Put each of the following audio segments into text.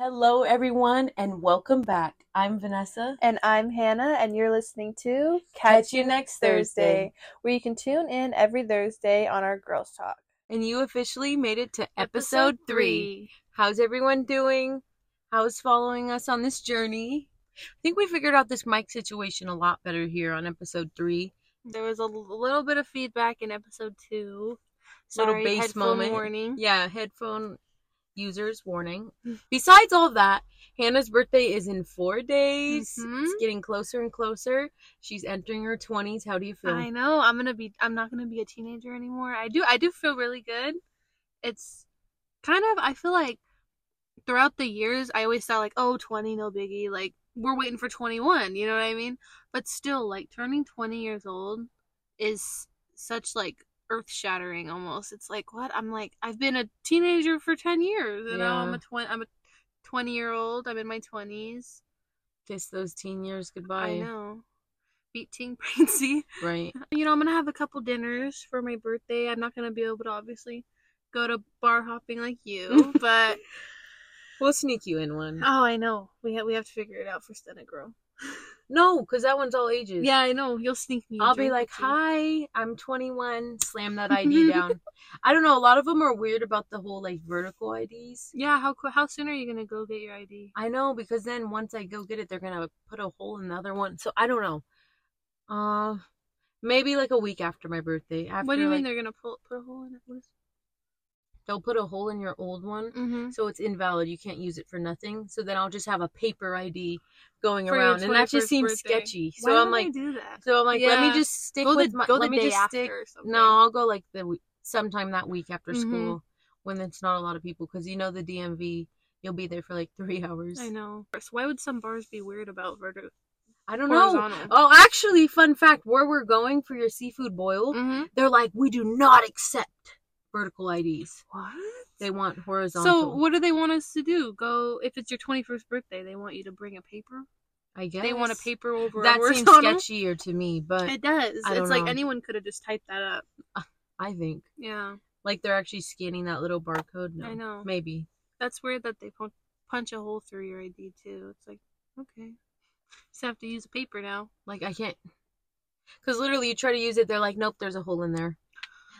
Hello, everyone, and welcome back. I'm Vanessa. And I'm Hannah, and you're listening to Catch You Next Thursday. where you can tune in every Thursday on our Girls Talk. And you officially made it to episode three. How's everyone doing? How's following us on this journey? I think we figured out this mic situation a lot better here on episode three. There was a little bit of feedback in episode two. Little Sorry, bass headphone moment. warning. Yeah, headphone users warning. Besides all that, Hannah's birthday is in four days. Mhm. It's getting closer and closer. She's entering her 20s. How do you feel? I know. I'm gonna be. I'm not gonna be a teenager anymore. I do. I do feel really good. It's kind of. I feel like throughout the years, I always thought like, oh, 20, no biggie. Like we're waiting for 21. You know what I mean? But still, like turning 20 years old is such like earth shattering almost. It's like what? I'm like I've been a teenager for 10 years. You know, I'm Yeah. a 20. I'm a 20 year old. I'm in my 20s. Kiss those teen years goodbye. I know. Beat teen pregnancy. Right. You know, I'm gonna have a couple dinners for my birthday. I'm not gonna be able to obviously go to bar hopping like you, but We'll sneak you in one. oh, I know we have we have to figure it out for Stena Girl. No, because that one's all ages. Yeah, I know. You'll sneak me. I'll be like, hi, I'm 21. Slam that ID down. I don't know. A lot of them are weird about the whole like vertical IDs. Yeah, how how soon are you gonna go get your ID? I know because then once I go get it, they're gonna put a hole in the other one. So I don't know. Uh, maybe like a week after my birthday. After what do you mean like, they're gonna pull put a hole in it? They'll put a hole in your old one, Mm-hmm. so it's invalid. You can't use it for nothing. So then I'll just have a paper ID going For around, and that just seems birthday. sketchy. So Why I'm like, do that? so I'm like, let me just stick Go with the my. go let the me day just after. No, I'll go like the sometime that week after Mhm. school when it's not a lot of people because you know the DMV, you'll be there for like three hours. I know. So why would some bars be weird about vertical? I don't know. Oh, actually, fun fact: where we're going for your seafood boil, Mm-hmm. they're like, we do not accept vertical IDs. What? They want horizontal. So what do they want us to do? Go if it's your twenty first birthday, they want you to bring a paper. I guess They want a paper over. a That seems sketchier to me, but It does. It's like anyone could have just typed that up. I think Yeah, like they're actually scanning that little barcode. No, I know. maybe. That's weird that they pun- punch a hole through your ID too. It's like okay, just have to use a paper now. Like I can't, because literally you try to use it, they're like, nope, there's a hole in there.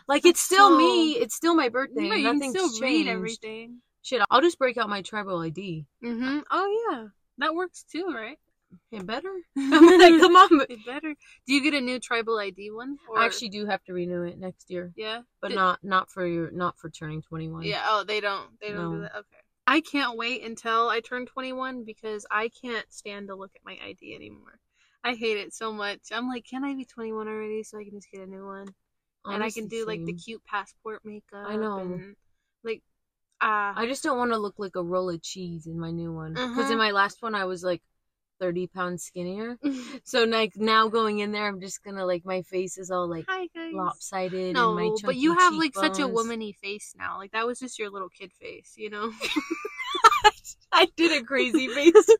Like it's still so- me. It's still my birthday. Right, you can Nothing's still changed. read everything. Shit, I'll just break out my tribal ID. Mm-hmm. Oh yeah, that works too, right? It better. Like, come on. It better. Do you get a new tribal ID one? Or... I actually do have to renew it next year, yeah. but Did- not not for your not for turning 21. Yeah. Oh, they don't. They don't do that. Okay. I can't wait until I turn 21 because I can't stand to look at my ID anymore. I hate it so much. I'm like, can I be 21 already so I can just get a new one? And I can do like the cute passport makeup. I know. And, like, ah, I just don't want to look like a roll of cheese in my new one. Because Uh-huh. in my last one, I was like 30 pounds skinnier. So like now going in there, I'm just gonna like my face is all like lopsided. and my No, but you have like such a womany face now. Like that was just your little kid face, you know. I did a crazy face.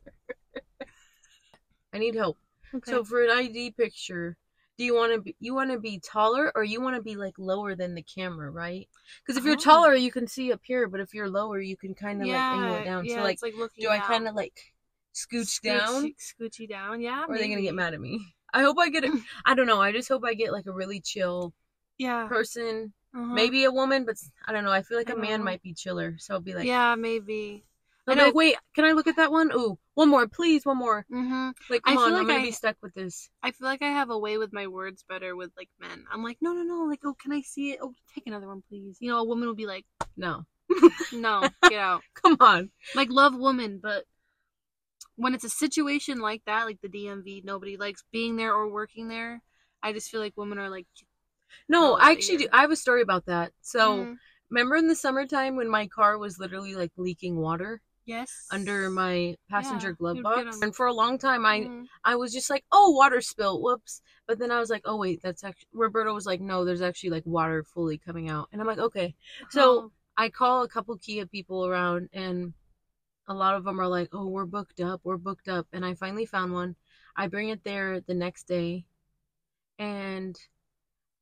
I need help. Okay. So for an ID picture, do you want to be you want to be taller or you want to be like lower than the camera, right? Because if you're Oh. taller, you can see up here, but if you're lower, you can kind of like angle it down. yeah, so like, like do I kind of like scooch down, scoochy down? Yeah. or are they gonna get mad at me? I hope I get it. I don't know. I just hope I get like a really chill Yeah. person, uh-huh. maybe a woman, but I don't know. I feel like I a man know. might be chiller, so I'll be like, yeah, maybe. And I- like, wait, can I look at that one? Ooh, one more, please, one more. hmm Like, I come feel on, like I'm gonna I- be stuck with this. I feel like I have a way with my words better with like men. I'm like, no, no, no. Like, oh, can I see it? Oh, take another one, please. You know, a woman will be like, No, no, get out. come on. Like, love woman, but when it's a situation like that, like the DMV, nobody likes being there or working there. I just feel like women are like, No, Oh, I actually do. I have a story about that. So, mhm, remember in the summertime when my car was literally like leaking water yes, under my passenger Yeah, glove box, and for a long time, I Mhm. I was just like, oh, water spill, whoops. But then I was like, oh wait, that's actually Roberto was like, no, there's actually like water fully coming out, and I'm like, okay. So Oh, I call a couple Kia people around, and a lot of them are like, "Oh, we're booked up, we're booked up." And I finally found one. I bring it there the next day, and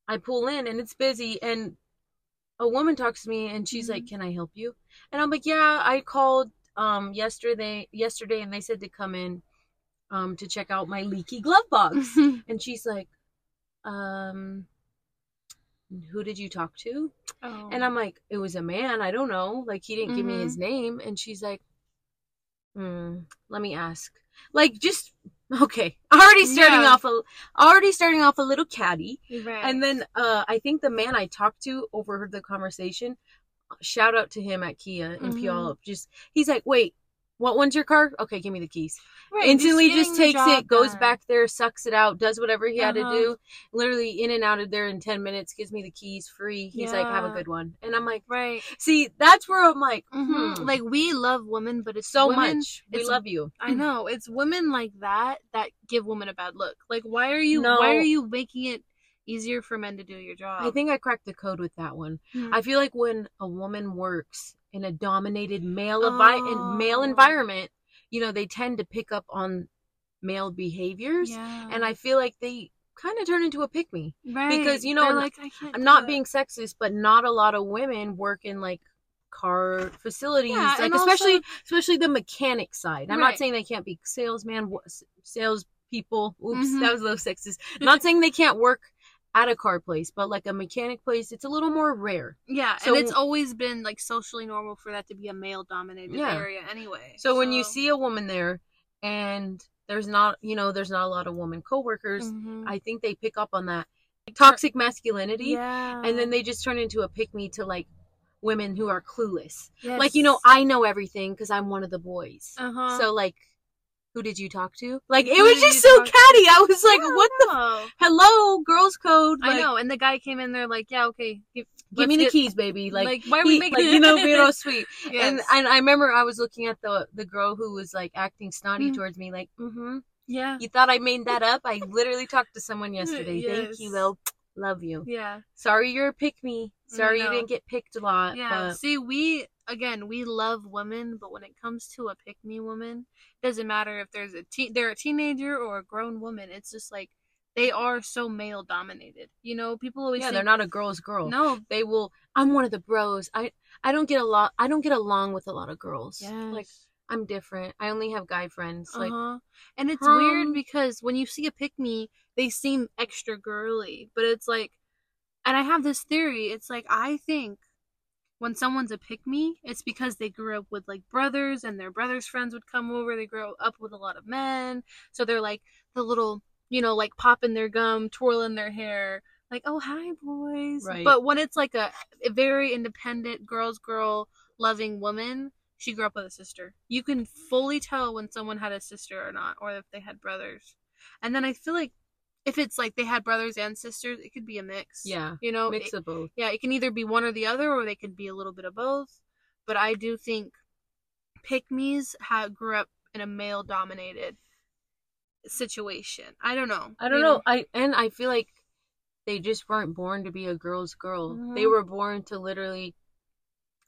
I pull in, and it's busy. And a woman talks to me, and she's like, Mhm. "Can I help you?" And I'm like, "Yeah, I called um yesterday yesterday and they said to come in um to check out my leaky glove box. and she's like, um who did you talk to? oh. And I'm like, it was a man. I don't know. Like he didn't give me his name. And she's like, hmm, let me ask. Like just okay. Already starting Yeah. off a already starting off a little catty. right. And then uh I think the man I talked to overheard the conversation. Shout out to him at Kia in Mhm. Puyallup. Just he's like, wait, what one's your car? Okay, give me the keys. Right, Instantly getting just takes it, goes done. back there, sucks it out, does whatever he had to Uh-huh. do. Literally in and out of there in ten minutes, gives me the keys free. He's like, have a good one. And I'm like, Right. see, that's where I'm like, hmm hmm, Like we love women, but it's so women, much. We love you. I know it's women like that that give women a bad look. Like, why are you? No. Why are you making it easier for men to do your job? I think I cracked the code with that one. Hmm. I feel like when a woman works in a dominated male Oh. male environment, you know, they tend to pick up on male behaviors, yeah. and I feel like they kind of turn into a pick me. right. because, you know, They're like I can't. I'm not it. being sexist, but not a lot of women work in like car facilities, Yeah, like especially also- especially the mechanic side. I'm Right. not saying they can't be salesman, wa- sales people. Oops, Mhm. that was a little sexist. Not saying they can't work at a car place, but like a mechanic place, it's a little more rare. Yeah, So- and it's always been like socially normal for that to be a male dominated Yeah. area anyway. So when you see a woman there and there's not, you know, there's not a lot of woman coworkers, Mhm. I think they pick up on that toxic masculinity yeah, and then they just turn into a pick me to like women who are clueless. Yes. Like, you know, I know everything because I'm one of the boys. uh-huh. So, like, who did you talk to? Like, it Who was just so talk to? catty. I was like, Yeah, what the? F- Hello, girls code. I know, and the guy came in there like, yeah, okay, give, Give me the keys, baby. Like, Like, why are we he- making like, you know, being all sweet. Yes. And and I remember I was looking at the the girl who was like acting snotty Mhm. towards me, like, mm-hmm. yeah, You thought I made that up? I literally talked to someone yesterday. Thank you, though. Love you. yeah, Sorry you're a pick me. Sorry you didn't get picked a lot. yeah. But See, we again, we love women, but when it comes to a pick me woman, it doesn't matter if there's a teen, they're a teenager or a grown woman. It's just like they are so male dominated. You know, people always yeah, think, they're not a girl's girl. No, They will. I'm one of the bros. I I don't get a lot. I don't get along with a lot of girls. yes. Like I'm different. I only have guy friends. Like uh-huh. and it's um, weird because when you see a pick me, they seem extra girly, but it's like, and I have this theory. It's like I think when someone's a pick me, it's because they grew up with like brothers, and their brothers' friends would come over. They grow up with a lot of men, so they're like the little, you know, like popping their gum, twirling their hair. Like, oh hi boys, Right. but when it's like a, a very independent girl's girl loving woman, she grew up with a sister. You can fully tell when someone had a sister or not, or if they had brothers. And then I feel like if it's like they had brothers and sisters, it could be a mix. yeah, You know, mix it- of both. yeah, it can either be one or the other, or they could be a little bit of both. But I do think pick me's have grew up in a male dominated situation. I don't know. I don't You know. I and I feel like they just weren't born to be a girl's girl. They Mhm. were born to literally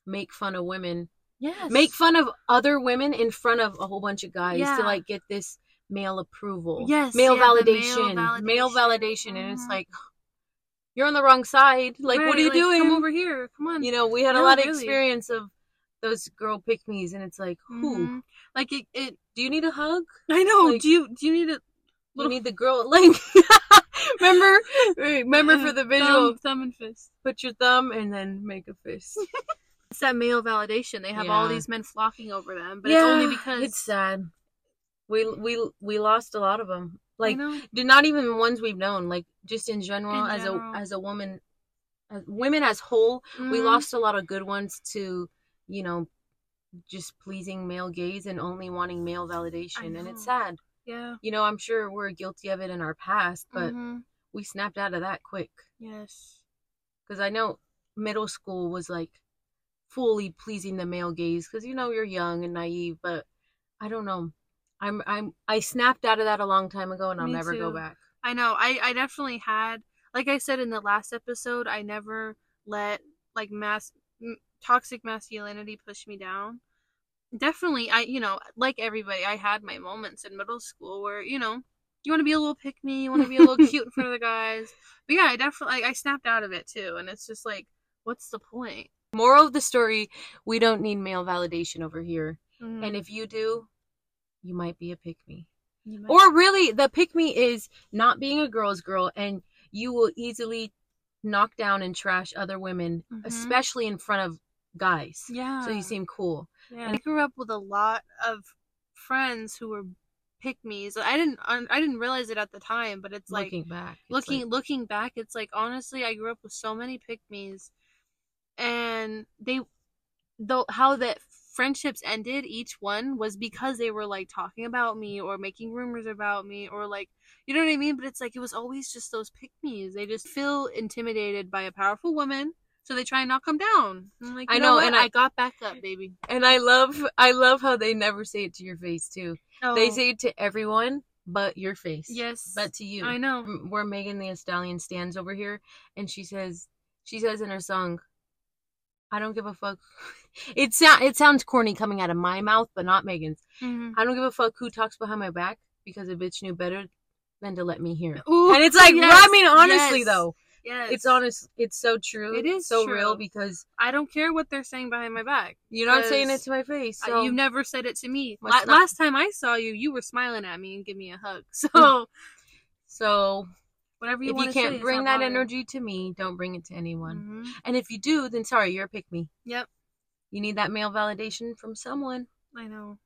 make fun of women, Yes. make fun of other women in front of a whole bunch of guys Yeah. to like get this male approval. Yes, male yeah, the male validation, male validation. validation, and it's Mhm. like you're on the wrong side. Like, what are you like, doing? Come over here. Come on. You know, we had a No, lot of really. experience of those girl pick me's, and it's like, who? Mhm. Like it, it. Do you need a hug? I know. Like- do you do you need a You Little- need the girl like remember remember for the visual thumb, thumb and fist? put your thumb and then make a fist. It's that male validation. They have all these men flocking over them, but it's only because it's sad. We we we lost a lot of them. Like not even ones we've known. Like just in general, In as a as a woman, as women as whole, we Mhm. lost a lot of good ones to you know just pleasing male gaze and only wanting male validation, and it's sad. Yeah. You know, I'm sure we're guilty of it in our past, but Mhm. we snapped out of that quick. Yes. because I know middle school was like fully pleasing the male gaze because you know you're young and naive, but I don't know. I'm I'm I snapped out of that a long time ago and I'll Me never go back. I know. I I definitely had, like I said in the last episode, I never let like mass m- toxic masculinity push me down. Definitely, I you know, like everybody, I had my moments in middle school where you know you want to be a little pick me, you want to be a little cute in front of the guys. But yeah, I definitely I snapped out of it too, and it's just like, what's the point? Moral of the story: We don't need male validation over here. Mhm. And if you do, you might be a pick me. Or really, the pick me is not being a girl's girl, and you will easily knock down and trash other women, Mhm. especially in front of guys. yeah. So you seem cool. Yeah, I grew up with a lot of friends who were pick me's. I didn't I didn't realize it at the time, but it's like looking back, looking like- looking back, it's like honestly, I grew up with so many pick me's, and they though how that friendships ended each one was because they were like talking about me or making rumors about me or like you know what I mean. But it's like it was always just those pick me's. They just feel intimidated by a powerful woman. So they try and knock them down. I'm like, I you know, and I- I got back up, baby. and I love, I love how they never say it to your face too. They Oh, say it to everyone but your face. yes, but to you. I know. Where Megan Thee Stallion stands over here, and she says, she says in her song, "I don't give a fuck." It sound it sounds corny coming out of my mouth, but not Megan's. Mhm. I don't give a fuck who talks behind my back because a bitch knew better than to let me hear it. Ooh, And it's like, yes, I mean, honestly yes, though, yes. it's honest. It's so true. It is so true. real because I don't care what they're saying behind my back. you're not saying it to my face. So You've never said it to me. La- last time I saw you, you were smiling at me and give me a hug. So so whatever you if you can't it's bring that bothering. energy to me, don't bring it to anyone. Mhm. And if you do, then sorry, you're a pick me. Yep, You need that male validation from someone. I know.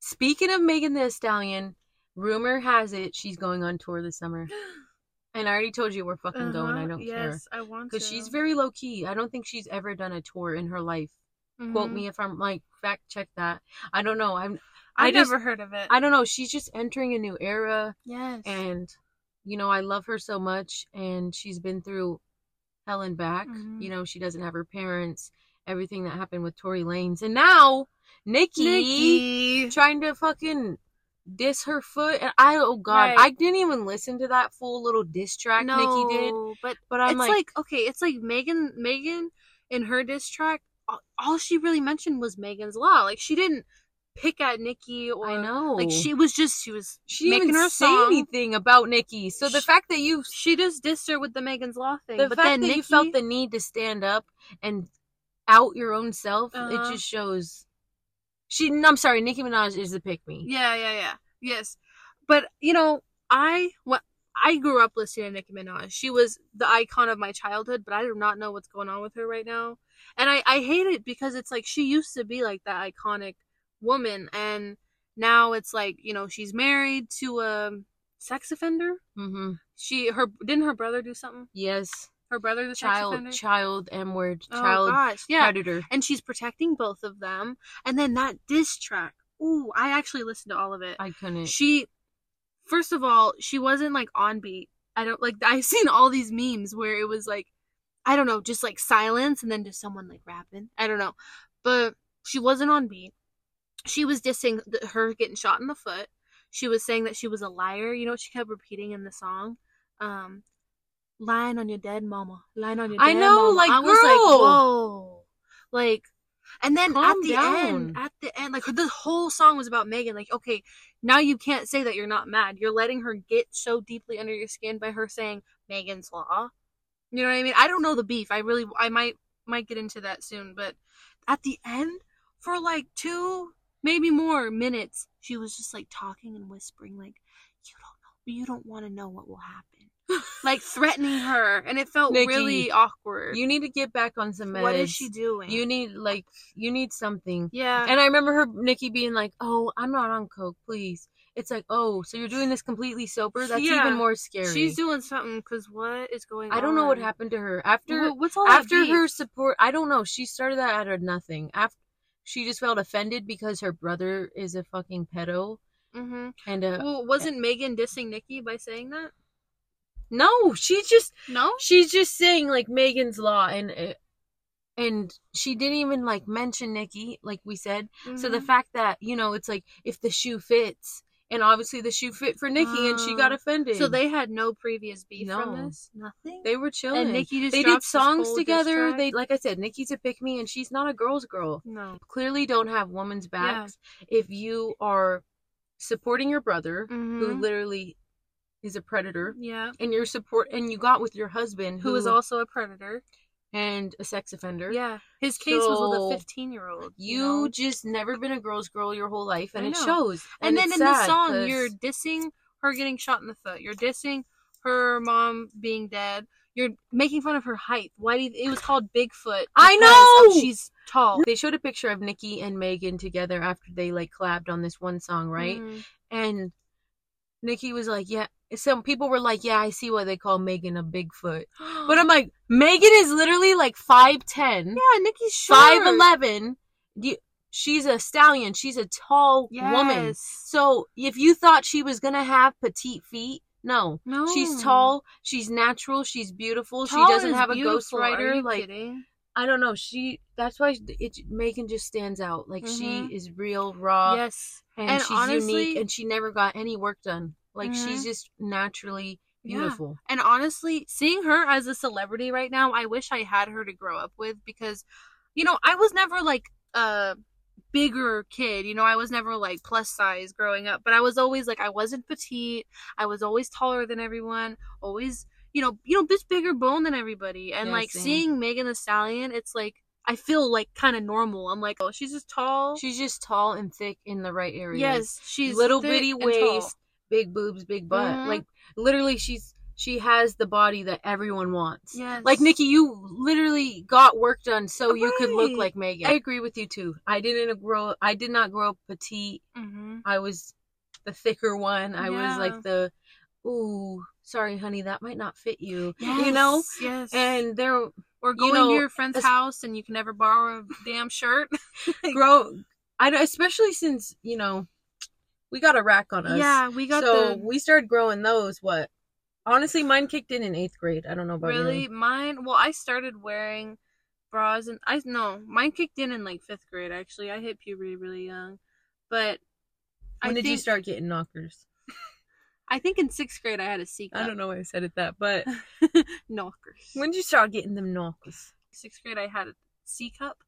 Speaking of Megan Thee Stallion, rumor has it she's going on tour this summer. And I already told you we're fucking going. I Uh-huh, don't care. yes, I want. Because she's very low key. I don't think she's ever done a tour in her life. Quote Mhm. me if I'm like fact check that. I don't know. I'm I've I just- never heard of it. I don't know. She's just entering a new era yes. and you know, I love her so much and she's been through hell and back. Mhm. You know, she doesn't have her parents, everything that happened with Tory Lanez, And now Nicki, Nicki. trying to fucking diss her foot and I oh god, Right. I didn't even listen to that full little diss track no, Nicki did. but But I'm it's like, like, okay, it's like Megan Megan in her diss track. all- All she really mentioned was Megan's Law. Like she didn't pick at Nicki or I know. like she was just she was she making her say song. anything about Nicki. So the fact that you She just dissed her with the Megan's Law thing. the but then Nicki, you felt the need to stand up and out your own self, it Uh-huh. just shows. She, I'm sorry, Nicki Minaj is the pick me. Yeah, yeah, yeah. Yes. But you know, I what I grew up listening to Nicki Minaj. She was the icon of my childhood, but I do not know what's going on with her right now. And I, I hate it because it's like she used to be like that iconic woman and now it's like, you know, she's married to a sex offender. Mm-hmm. She her didn't her brother do something? Yes, Her brother the child, child, M word, oh child gosh, yeah. predator. And she's protecting both of them. And then that diss track. Ooh, I actually listened to all of it. I couldn't. she first of all she wasn't like on beat i don't like i've seen all these memes where it was like i don't know just like silence and then just someone like rapping i don't know but she wasn't on beat she was dissing the, her getting shot in the foot she was saying that she was a liar you know what she kept repeating in the song um lying on your dead mama lying on your dead I know, mama. like, i was like girl. whoa like and then at the down. end at the end like the whole song was about megan like okay now you can't say that you're not mad. You're letting her get so deeply under your skin by her saying Megan's Law. You know what I mean? I don't know the beef. I really I might might get into that soon, but at the end for like 2 maybe more minutes, she was just like talking and whispering like you don't know you don't want to know what will happen. like threatening her and it felt Nicki, really awkward. You need to get back on some meds. what is she doing? You need like you need something. yeah. And I remember her Nicki being like, "Oh, I'm not on coke, please." It's like, "Oh, so you're doing this completely sober? That's Yeah. even more scary." She's doing something because what is going on? I don't know what happened to her after Wha- What's all after her support. I don't know. She started that out of nothing. After she just felt offended because her brother is a fucking pedo Mm-hmm. and uh Well, wasn't Megan dissing Nicki by saying that? no, she's just No. she's just saying like Megan's law and uh, and she didn't even like mention Nicki like we said. So the Mhm. fact that, you know, it's like if the shoe fits and obviously the shoe fit for Nicki and she got Oh. offended. so they had no previous beef No. from this. Nothing. they were chilling. and Nicki just they did songs together. They like I said, Nicki's a pick me and she's not a girl's girl. no. Clearly don't have women's backs. If you are supporting your brother, who Mhm. literally is a predator, Yeah. and your support and you got with your husband Who is also a predator? And a sex offender. Yeah, his case was with a 15 year old. You just never been a girl's girl your whole life, and it shows. and, then in the song, 'cause- you're dissing her getting shot in the foot you're dissing her mom being dead you're making fun of her height why do you, it was called bigfoot I know! she's tall They showed a picture of Nicki and Megan together after they like collabed on this one song, right? Mhm. And Nicki was like, "Yeah." Some people were like, "Yeah, I see why they call Megan a Bigfoot," but I'm like, Megan is literally like five ten. yeah nicki's short. five eleven. She's a stallion. She's a tall woman. So if you thought she was gonna have petite feet, no. no She's tall. She's natural. She's beautiful. Tall she doesn't have a ghostwriter. you Like kidding? I don't know. She. That's why it Megan just stands out. Like Mhm. she is real raw yes and, and she's honestly- unique and she never got any work done. Like Mhm. she's just naturally Yeah. beautiful. And honestly, seeing her as a celebrity right now, I wish I had her to grow up with because, you know, I was never like a bigger kid. You know, I was never like plus size growing up, but I was always like I wasn't petite. I was always taller than everyone. Always, you know, you know, this bigger bone than everybody. And Yeah, like same. seeing Megan Thee Stallion, it's like I feel like kind of normal. I'm like, oh, she's just tall. She's just tall and thick in the right areas. yes, she's little bitty waist, big boobs, big butt. Mhm. Like literally, she's she has the body that everyone wants. Yes. Like Nicki, you literally got work done so you could look like Megan. I agree with you too. I didn't grow. I did not grow up petite. hmm I was the thicker one. I was like the, ooh, sorry, honey, that might not fit you. You know. Yes. And there, or going know, to your friend's es- house and you can never borrow a damn shirt. grow. I especially since you know, we got a rack on us. yeah, we got so the we started growing those. What? Honestly, mine kicked in in eighth grade. I don't know about really mine. Well, I started wearing bras and I no, mine kicked in in like fifth grade. Actually, I hit puberty really young, but When I did think you start getting knockers? I think in sixth grade I had a C cup. I don't know why I said it that, but knockers. when did you start getting them knockers? sixth grade I had a C cup,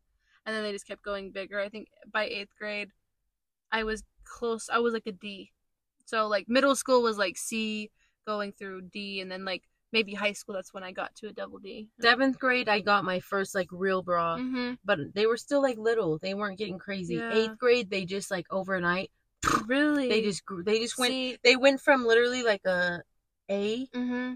and then they just kept going bigger. I think by eighth grade, I was close. I was like a D. So like middle school was like C, going through D, and then like maybe high school. That's when I got to a double D. Seventh grade, I got my first like real bra, Mm-hmm. but they were still like little. They weren't getting crazy. Yeah. Eighth grade, they just like overnight, Really? they just grew. They just went. See, They went from literally like a A mm-hmm.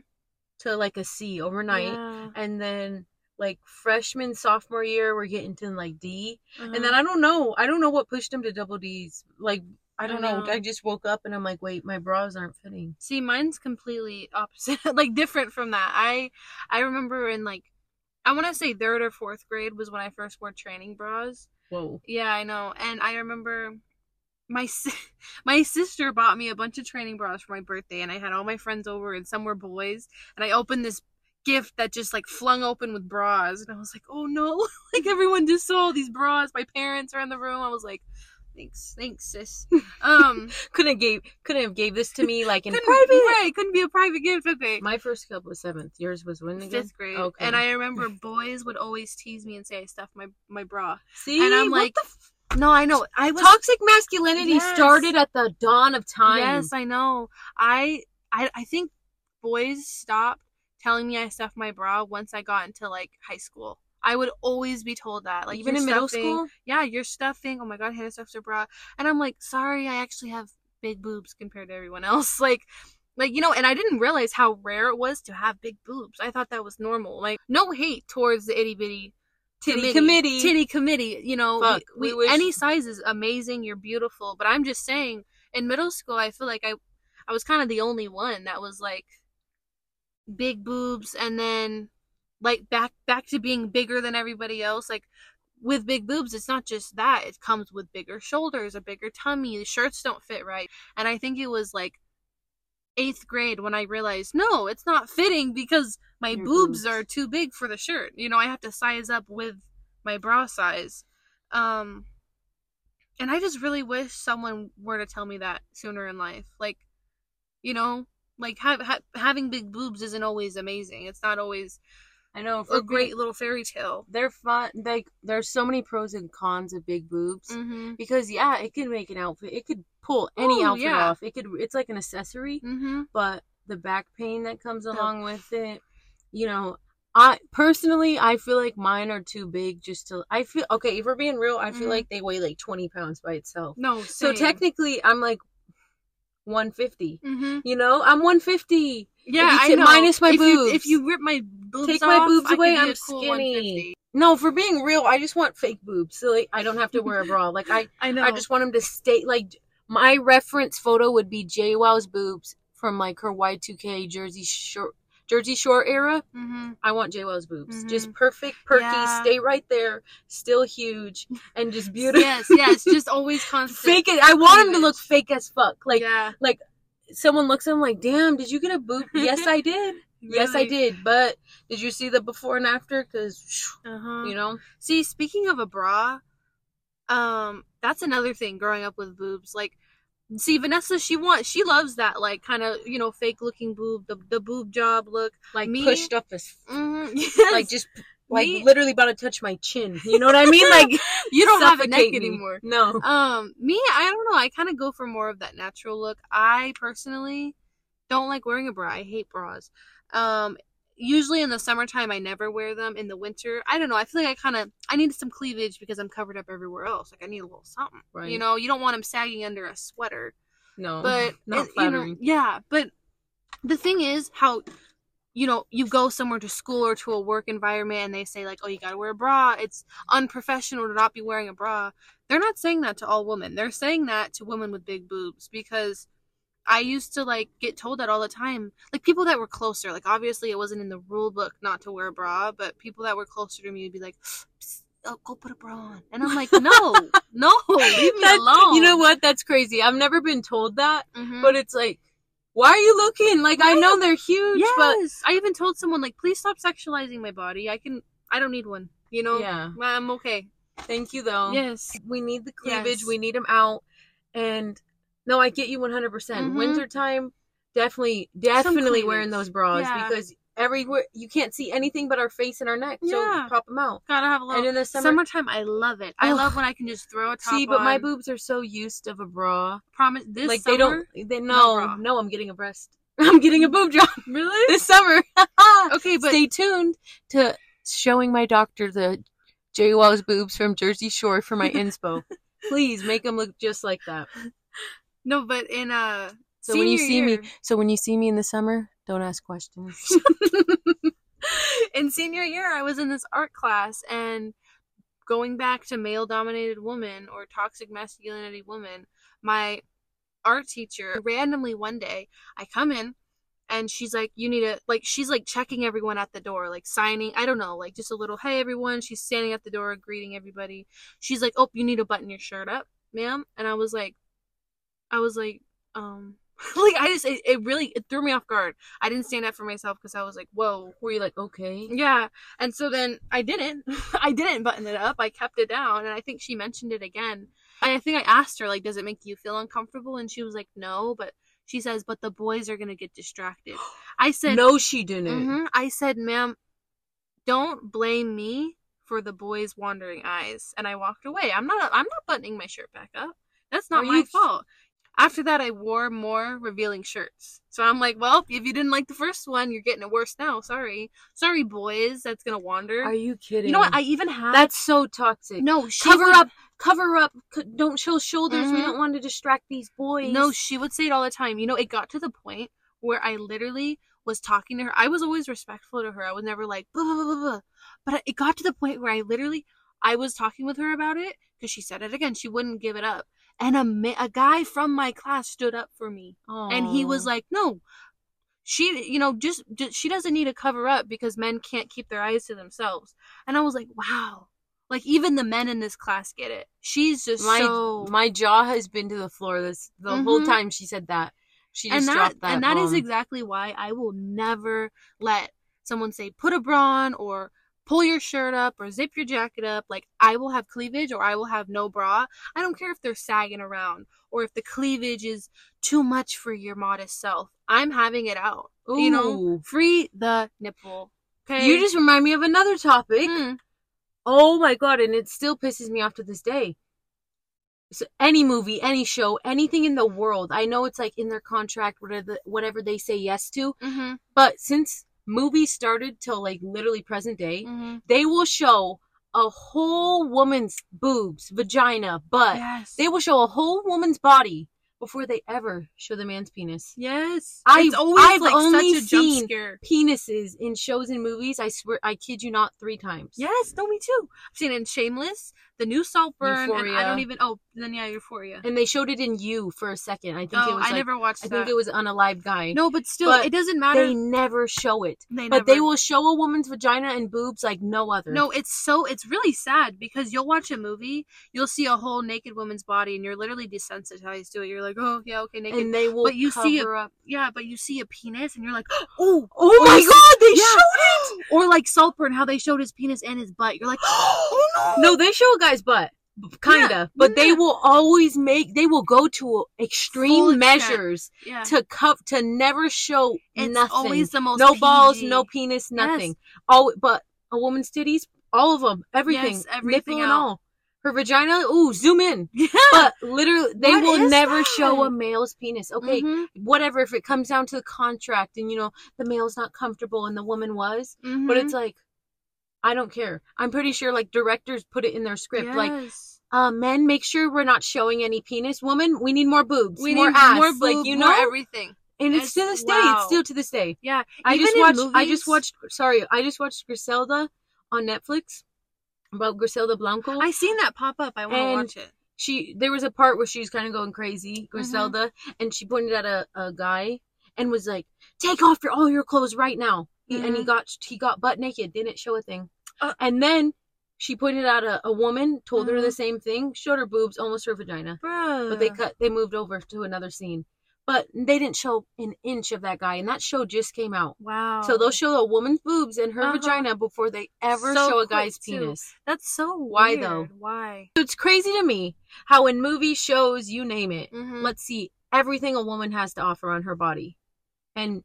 to like a C overnight, Yeah. and then like freshman sophomore year, we're getting to like D, Uh-huh. and then I don't know. I don't know what pushed him to double D's. Like I don't I know. know. I just woke up and I'm like, wait, my bras aren't fitting. See, mine's completely opposite, like different from that. I I remember in like I want to say third or fourth grade was when I first wore training bras. Whoa. Yeah, I know. And I remember my my sister bought me a bunch of training bras for my birthday, and I had all my friends over, and some were boys. And I opened this gift that just like flung open with bras, and I was like, "Oh no!" like everyone just saw all these bras. My parents are in the room. I was like, "Thanks, thanks, sis." Um, Couldn't have gave couldn't have gave this to me like in couldn't, private. right? Couldn't be a private gift. Okay. My first cup was seventh. Yours was when again? Fifth grade, Okay. and I remember boys would always tease me and say I stuffed my my bra. See, and I'm like, the f- No, I know. I was toxic masculinity Yes. started at the dawn of time. Yes, I know. I I I think boys stopped telling me I stuffed my bra once I got into like high school. I would always be told that. Like even "You're in middle school. Yeah, you're stuffing. Oh my god, Hannah stuffs her bra. And I'm like, sorry, I actually have big boobs compared to everyone else. Like like you know, and I didn't realize how rare it was to have big boobs. I thought that was normal. Like no hate towards the itty bitty Titty committee. titty committee. You know, Fuck, we, we we- any size is amazing. You're beautiful, but I'm just saying, in middle school, I feel like I, I was kind of the only one that was like big boobs, and then like back back to being bigger than everybody else. Like with big boobs, it's not just that; it comes with bigger shoulders, a bigger tummy. The shirts don't fit right, and I think it was like eighth grade when I realized no, it's not fitting because my Your boobs, boobs. are too big for the shirt. You know, I have to size up with my bra size. Um and I just really wish someone were to tell me that sooner in life. Like, you know, like ha- ha- having big boobs isn't always amazing. It's not always I know a great little fairy tale. They're fun. Like there's so many pros and cons of big boobs. Mm-hmm. Because yeah, it could make an outfit. It could pull any Ooh, outfit yeah. off. It could. It's like an accessory. Mm-hmm. But the back pain that comes along with it, you know, I personally, I feel like mine are too big just to. I feel okay. If we're being real, I feel Mhm. like they weigh like twenty pounds by itself. No, So technically, I'm like one fifty. hmm You know, I'm one fifty. yeah, you I know. minus my if You, boobs. if you rip my boobs Take my boobs away, I'm cool skinny. No, for being real, I just want fake boobs. So like, I don't have to wear a bra. Like I, I know. I just want them to stay. Like my reference photo would be JWoww's boobs from like her Y2K Jersey Shore, Jersey Shore era. hmm I want JWoww's boobs, Mhm. just perfect, perky, Yeah. stay right there, still huge and just beautiful. Yes, yes, just always constant. fake it. I want them to look fake as fuck. Like yeah, like someone looks at them like, damn, did you get a boob? yes, I did. Yes, I did. But did you see the before and after? Because Uh-huh. you know, See, speaking of a bra, um, that's another thing. Growing up with boobs, like, see, Vanessa, she wants, she loves that, like, kind of, you know, fake looking boob, the the boob job look. like Me? pushed up as Mm-hmm. like just like Me- literally about to touch my chin. You know what I mean? Like you don't have a neck me. anymore. No. Um, me, I don't know. I kind of go for more of that natural look. I personally don't like wearing a bra. I hate bras. Um, usually in the summertime, I never wear them. In the winter, I don't know. I feel like I kind of I need some cleavage because I'm covered up everywhere else. Like I need a little something. Right. You know, you don't want them sagging under a sweater. No. But not it- you know, flattering. yeah, but the thing is how you know you go somewhere to school or to a work environment and they say like oh you gotta wear a bra it's unprofessional to not be wearing a bra they're not saying that to all women they're saying that to women with big boobs because i used to like get told that all the time like people that were closer like obviously it wasn't in the rule book not to wear a bra but people that were closer to me would be like "Psst, oh, go put a bra on and i'm like no no leave me alone You know what? That's crazy. I've never been told that, Mhm. but it's like, why are you looking? Like I know they're huge, yes i even told someone like please stop sexualizing my body i can i don't need one you know yeah. i'm okay Thank you though. yes We need the cleavage. Yes. We need them out. And no, I get you 100%. percent Mhm. Winter time, definitely, definitely wearing those bras Yeah. because everywhere you can't see anything but our face and our neck. So Yeah. pop them out. gotta have a little And in the summer, summertime i love it i love when i can just throw a top see, but my boobs are so used of a bra. promise this like summer, they don't. They no no, no. I'm getting a breast. I'm getting a boob job really this summer. okay but Stay tuned to showing my doctor the JWoww's boobs from Jersey Shore for my inspo. Please make them look just like that. No but in uh So when you see me, so when you see me in the summer, don't ask questions. in senior year i was in this art class and going back to male dominated woman or toxic masculinity woman my art teacher randomly one day i come in and she's like you need to like she's like checking everyone at the door like signing i don't know like just a little hey everyone she's standing at the door greeting everybody she's like oh you need to button your shirt up ma'am and i was like i was like um like i just it, it really it threw me off guard i didn't stand up for myself because i was like whoa Were you like, okay? yeah. And so then I didn't. I didn't button it up. I kept it down. And I think she mentioned it again. And I think I asked her, like, does it make you feel uncomfortable? And she was like, no. But she says, but the boys are going to get distracted. I said, No, she didn't. Mhm. I said, ma'am, don't blame me for the boys' wandering eyes. And I walked away. I'm not, I'm not buttoning my shirt back up. That's not Are my you- fault. After that, I wore more revealing shirts. So I'm like, well, if you didn't like the first one, you're getting it worse now. Sorry. Sorry, boys. That's going to wander. Are you kidding? you know what? I even had. That's so toxic. no, cover would- up, cover up. Don't show shoulders. We Mhm. don't want to distract these boys. No, she would say it all the time. You know, it got to the point where I literally was talking to her. I was always respectful to her. I was never like, blah, blah, blah, blah, blah. But it got to the point where I literally, I was talking with her about it because she said it again. She wouldn't give it up. And a, ma- a guy from my class stood up for me. And he was like, no, she, you know, just, just, she doesn't need to cover up because men can't keep their eyes to themselves. And I was like, wow. Like even the men in this class get it. She's just my so my jaw has been to the floor this the whole Mhm. time she said that. She just and that, dropped that. and that is exactly why I will never let someone say put a bra on or pull your shirt up or zip your jacket up. Like I will have cleavage or I will have no bra. I don't care if they're sagging around or if the cleavage is too much for your modest self. I'm having it out. You know, free the nipple. Okay. You just remind me of another topic. Hmm. Oh my god, and it still pisses me off to this day. So any movie, any show, anything in the world, I know it's like in their contract, whatever whatever they say yes to. Mhm. But since movies started till like literally present day, Mhm. they will show a whole woman's boobs, vagina, butt. Yes. They will show a whole woman's body before they ever show the man's penis. yes. I- it's always I've like only such a jump seen-. Penises in shows and movies, I swear, I kid you not, three times. Yes, no, me too. I've seen it in Shameless, the new Saltburn, and I don't even. Oh, then yeah, Euphoria. And they showed it in You for a second. I think oh, it was I like, never watched I that. think it was unalive guy. no, but still, But it doesn't matter. they never show it. They But they will show a woman's vagina and boobs like no other. No, it's so it's really sad because you'll watch a movie, you'll see a whole naked woman's body, and you're literally desensitized to it. You're like, oh yeah, okay, naked. and they will But you cover see it- up. yeah, but you see a penis, and you're like, oh, Oh, oh Or my god, they Yeah. showed it! or like Saltburn, how they showed his penis and his butt. You're like, oh no, No, they show a guy's butt. Kinda. Yeah, but they will always make they will go to extreme measures yeah, to cup to never show it's nothing. always the most no balls, no penis, nothing. Oh, but a woman's titties, all of them, everything, Yes, everything nipple and all. Her vagina, ooh, zoom in. Yeah, But literally, they What will never that? show a male's penis. Okay, Mhm, whatever. If it comes down to the contract, and you know the male's not comfortable and the woman was, but mhm. it's like, I don't care. I'm pretty sure like directors put it in their script, like uh, men, make sure we're not showing any penis. Woman, we need more boobs, we more need ass, more boob, like you more know. everything. and it's, it's- to this day. wow. It's still to this day. Yeah, I even just watched. I just watched. Sorry, I just watched Griselda on Netflix about Griselda Blanco. I seen that pop up. I want to watch it. she there was a part where she was kind of going crazy, Mm-hmm. Griselda, and she pointed at a, a guy and was like, "Take off your all your clothes right now." He- And he Mhm. got he got butt naked, didn't show a thing. Uh. and then she pointed out a, a woman, told her Mhm. the same thing, showed her boobs, almost her vagina. Bruh. but they cut they moved over to another scene but they didn't show an inch of that guy and that show just came out Wow. so they'll show a woman's boobs and her Uh-huh. vagina before they ever So show a guy's too. penis That's so Why, weird. though? Why? So it's crazy to me how in movie shows you name it Mhm. let's see everything a woman has to offer on her body and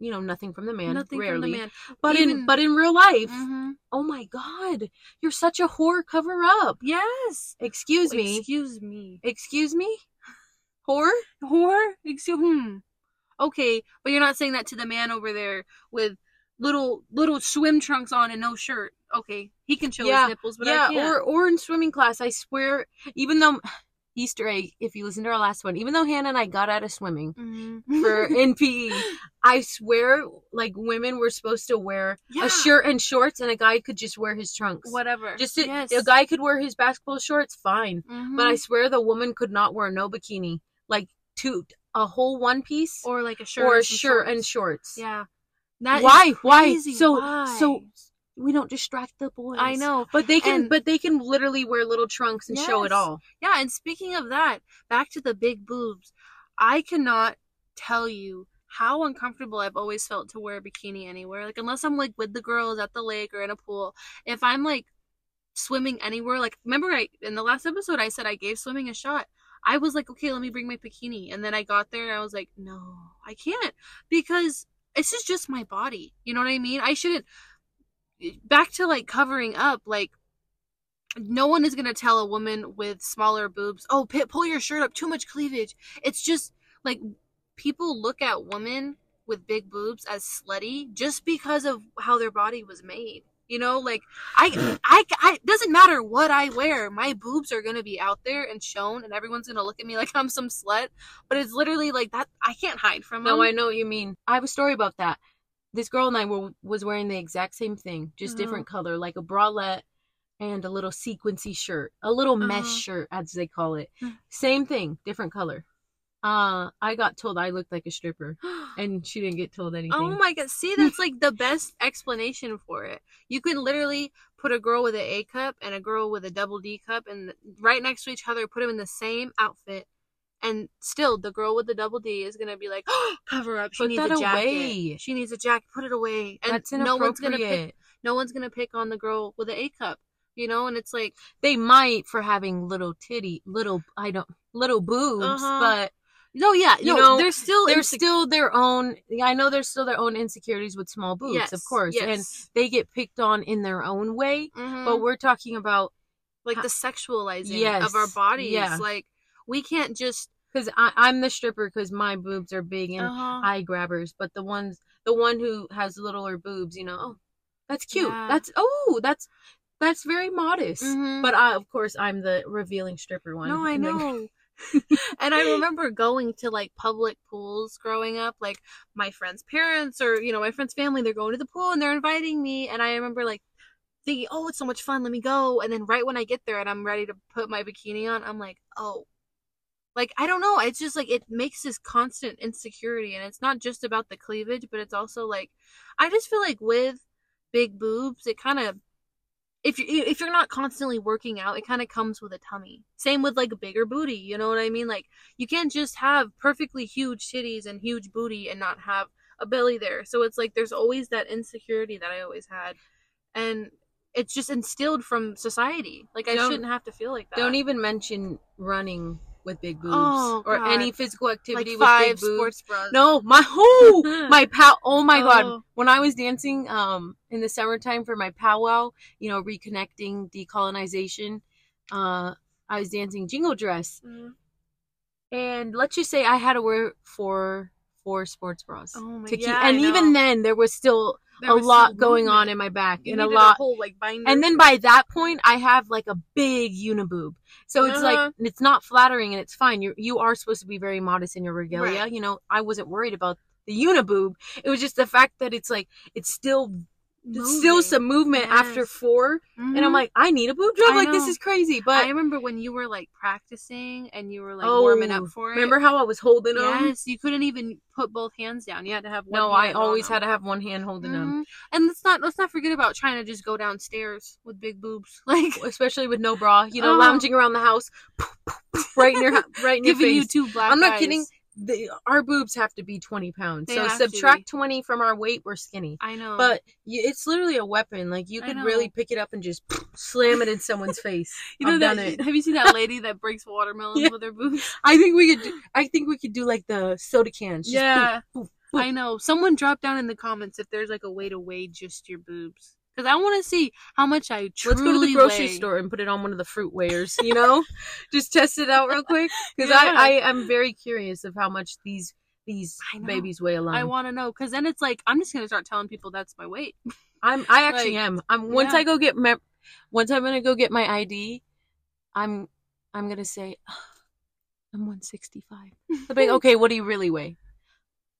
you know nothing from the man Nothing rarely from the man. but in but in real life Mhm. oh my god you're such a whore cover up Yes. excuse me Excuse me. excuse me whore Whore? Excuse hmm. Okay, but you're not saying that to the man over there with little little swim trunks on and no shirt. Okay, he can show Yeah, his nipples, but yeah, or or in swimming class, I swear, even though Easter egg, if you listen to our last one, even though Hannah and I got out of swimming Mhm. for NPE, I swear, like women were supposed to wear Yeah. a shirt and shorts, and a guy could just wear his trunks. whatever. Just to, yes. a guy could wear his basketball shorts, fine, Mhm. but I swear the woman could not wear no bikini, like two a whole one piece or like a shirt or a shirt shorts. and shorts. yeah. That why? Why? So Why? so we don't distract the boys. I know. But they can, And- but they can literally wear little trunks and show it all. Yeah, and speaking of that, back to the big boobs. I cannot tell you how uncomfortable I've always felt to wear a bikini anywhere. Like unless I'm like with the girls at the lake or in a pool. If I'm like swimming anywhere, like remember I in the last episode I said I gave swimming a shot. I was like, okay, let me bring my bikini. And then I got there and I was like, no, I can't. Because this is just my body. You know what I mean? I shouldn't back to like covering up, like no one is gonna tell a woman with smaller boobs, "Oh, pull your shirt up, too much cleavage." It's just like people look at women with big boobs as slutty just because of how their body was made. You know, like I, I, I it doesn't matter what I wear, my boobs are gonna be out there and shown, and everyone's gonna look at me like I'm some slut. But it's literally like that. I can't hide from them. No, I know what you mean. I have a story about that. This girl and I were was wearing the exact same thing, just Uh-huh. different color, like a bralette and a little sequency shirt, a little mesh Uh-huh. shirt, as they call it. Hmm. Same thing, different color. Uh, I got told I looked like a stripper, and she didn't get told anything. Oh my god! See, that's like the best explanation for it. You can literally put a girl with an A cup and a girl with a double D cup, and right next to each other, put them in the same outfit, and still the girl with the double D is gonna be like, oh, "Cover up! She Put needs that a jacket. away. She needs a jacket. Put it away." And That's no one's gonna pick. No one's gonna pick on the girl with the A cup. You know, and it's like, They might for having little titty, little I don't, little boobs, Uh-huh. but no, yeah, You no, know, they're still there's insec- still their own. I know they're still their own insecurities with small boobs, yes, of course, and they get picked on in their own way. Mhm. But we're talking about like the sexualizing Yes, of our bodies. yeah. Like we can't just because I'm the stripper because my boobs are big and uh-huh. eye grabbers, but the ones the one who has littler boobs, you know, oh, that's cute. Yeah. That's oh, that's that's very modest. Mhm. But I, of course, I'm the revealing stripper one. No, I know. and I remember going to like public pools growing up, like my friends' parents or you know my friends' family. They're going to the pool and they're inviting me, and I remember like thinking, "Oh, it's so much fun. Let me go." And then right when I get there and I'm ready to put my bikini on, I'm like, "Oh." Like I don't know, it's just like it makes this constant insecurity and it's not just about the cleavage, but it's also like I just feel like with big boobs, it kind of if you if you're not constantly working out, it kind of comes with a tummy. Same with like a bigger booty, you know what I mean? Like you can't just have perfectly huge titties and huge booty and not have a belly there. So it's like there's always that insecurity that I always had, and it's just instilled from society. Like I Don't- shouldn't have to feel like that. Don't even mention running with big boobs Oh, or God. any physical like activity with five big boobs. sports bras. No, my whoo, my pal. Oh my god! Oh. When I was dancing, um, in the summertime for my powwow, you know, reconnecting decolonization, uh, I was dancing jingle dress, Mm. and let's just say I had to wear four four sports bras Oh my to keep, yeah, and even then there was still a lot going on in my back You and a lot. whole like binder. and then by that point, I have like a big uniboob. So it's Uh-huh. like it's not flattering and it's fine. You you are supposed to be very modest in your regalia. Right. You know, I wasn't worried about the uniboob. It was just the fact that it's like it's still still some movement after Yes. four, and I'm Mhm. like, I need a boob job. I Like this is crazy. But I remember when you were like practicing and you were like oh, warming up for it. remember how I was holding them? Yes, you couldn't even put both hands down. You had to have one. No, I always them. had to have one hand holding them, Mhm. And let's not let's not forget about trying to just go downstairs with big boobs, like especially with no bra. You know, Oh. lounging around the house, right in your right in your giving you face. two black. I'm not eyes. kidding. The, our boobs have to be 20 pounds. They so subtract 20 from our weight, we're skinny. I know, But you, it's literally a weapon. Like you could really pick it up and just slam it in someone's face. you know I've that. done it. Have you seen that lady that breaks watermelons Yeah. with her boobs? I think we could. Do, I think we could do like the soda cans. Just Yeah. I know. Someone drop down in the comments if there's like a way to weigh just your boobs, because I want to see how much I truly Let's go to the grocery weigh. store and put it on one of the fruit weighers. You know, just test it out real quick because Yeah. I, I am very curious of how much these these babies weigh alone. I want to know, because then it's like I'm just gonna start telling people that's my weight. I'm I actually Like, am. I'm once yeah. I go get my once I'm gonna go get my ID, I'm I'm gonna say I'm 165. Like, okay, what do you really weigh?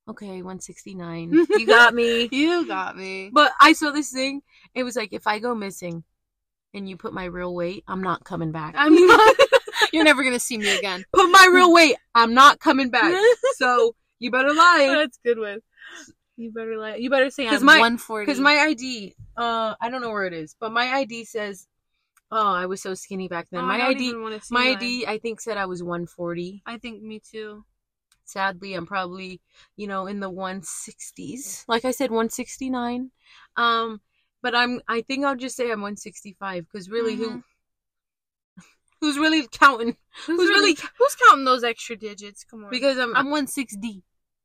Okay, 169. You got me. You got me. But I saw this thing. It was like if I go missing and you put my real weight, I'm not coming back. I'm not. You're never gonna see me again. put my real weight, I'm not coming back. So you better lie. That's good one. You better let. You better say 'Cause I'm my- 140. Because my ID, uh, I don't know where it is, but my ID says, oh, I was so skinny back then. Oh, my ID, my. ID, I think said I was 140. I think me too. Sadly, I'm probably, you know, in the 160s. Like I said, 169. Um, but I'm, I think I'll just say I'm 165 because really, who, Mhm. who's really counting? Who's, Who's really, really- who's counting those extra digits? Come on. Because I'm, I'm one six D.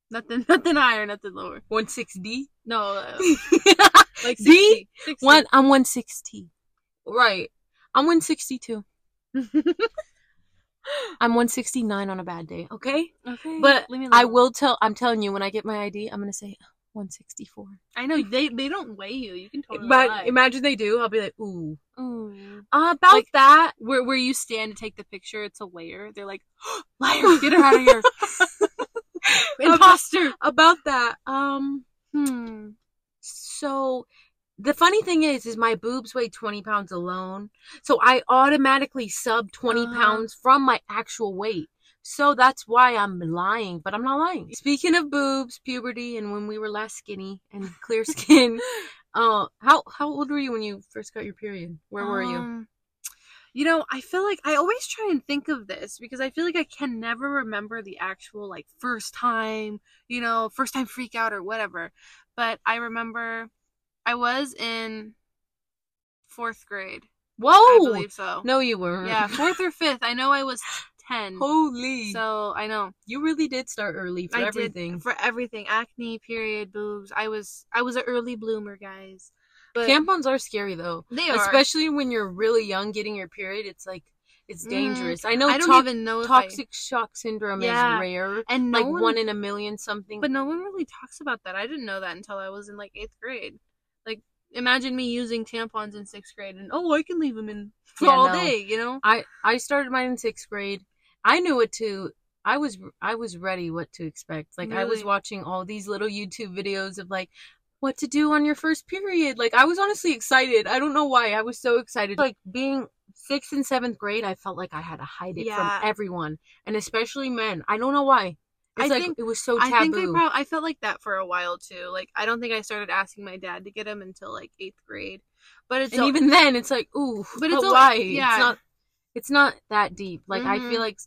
Nothing, nothing higher, nothing lower. 160. No, uh, like D? 60. 60. One, I'm 160. Right. I'm 162. I'm 169 on a bad day. Okay. Okay, But leave me I will tell. I'm telling you, when I get my ID, I'm gonna say 164. I know they they don't weigh you. You can totally but lie. imagine they do. I'll be like, ooh. Ooh. Uh, about Like- that. Where where you stand to take the picture, it's a layer. They're like, liar, get her out of here, imposter. About that. Um. Hmm. So, the funny thing is, is my boobs weigh 20 pounds alone. So I automatically sub 20 Uh-huh. pounds from my actual weight. So that's why I'm lying, but I'm not lying. Speaking of boobs, puberty, and when we were less skinny and clear skin, uh, how how old were you when you first got your period? Where were you? Um, You know, I feel like I always try and think of this because I feel like I can never remember the actual like first time, you know, first time freak out or whatever. But I remember I was in fourth grade. Whoa! I believe so. No, you weren't. Yeah, fourth or fifth. I know I was ten. Holy! So I know you really did start early for I everything. did for everything. Acne, period, boobs. I was I was an early bloomer, guys. But Tampons are scary though. they are especially when you're really young getting your period it's like it's Mm, dangerous. I know I don't to- even know if I- toxic shock syndrome Yeah. is rare, and no like one, one in a million something. but no one really talks about that. I didn't know that until I was in like eighth grade. Imagine me using tampons in sixth grade, and oh, I can leave them in for Yeah, all no. day. You know? I I started mine in sixth grade. I knew what to. I was I was ready what to expect. Like I was watching all these little YouTube videos of like what to do on your first period. Like I was honestly excited. I don't know why. I was so excited. Like being sixth and seventh grade, I felt like I had to hide it Yeah. from everyone, and especially men. I don't know why. It's I like think- it was so taboo. I think I I felt like that for a while too. Like I don't think I started asking my dad to get them until like eighth grade. But it's and even then, it's like ooh, But but it's why? yeah. It's not. It's not that deep. Like I Mhm. feel like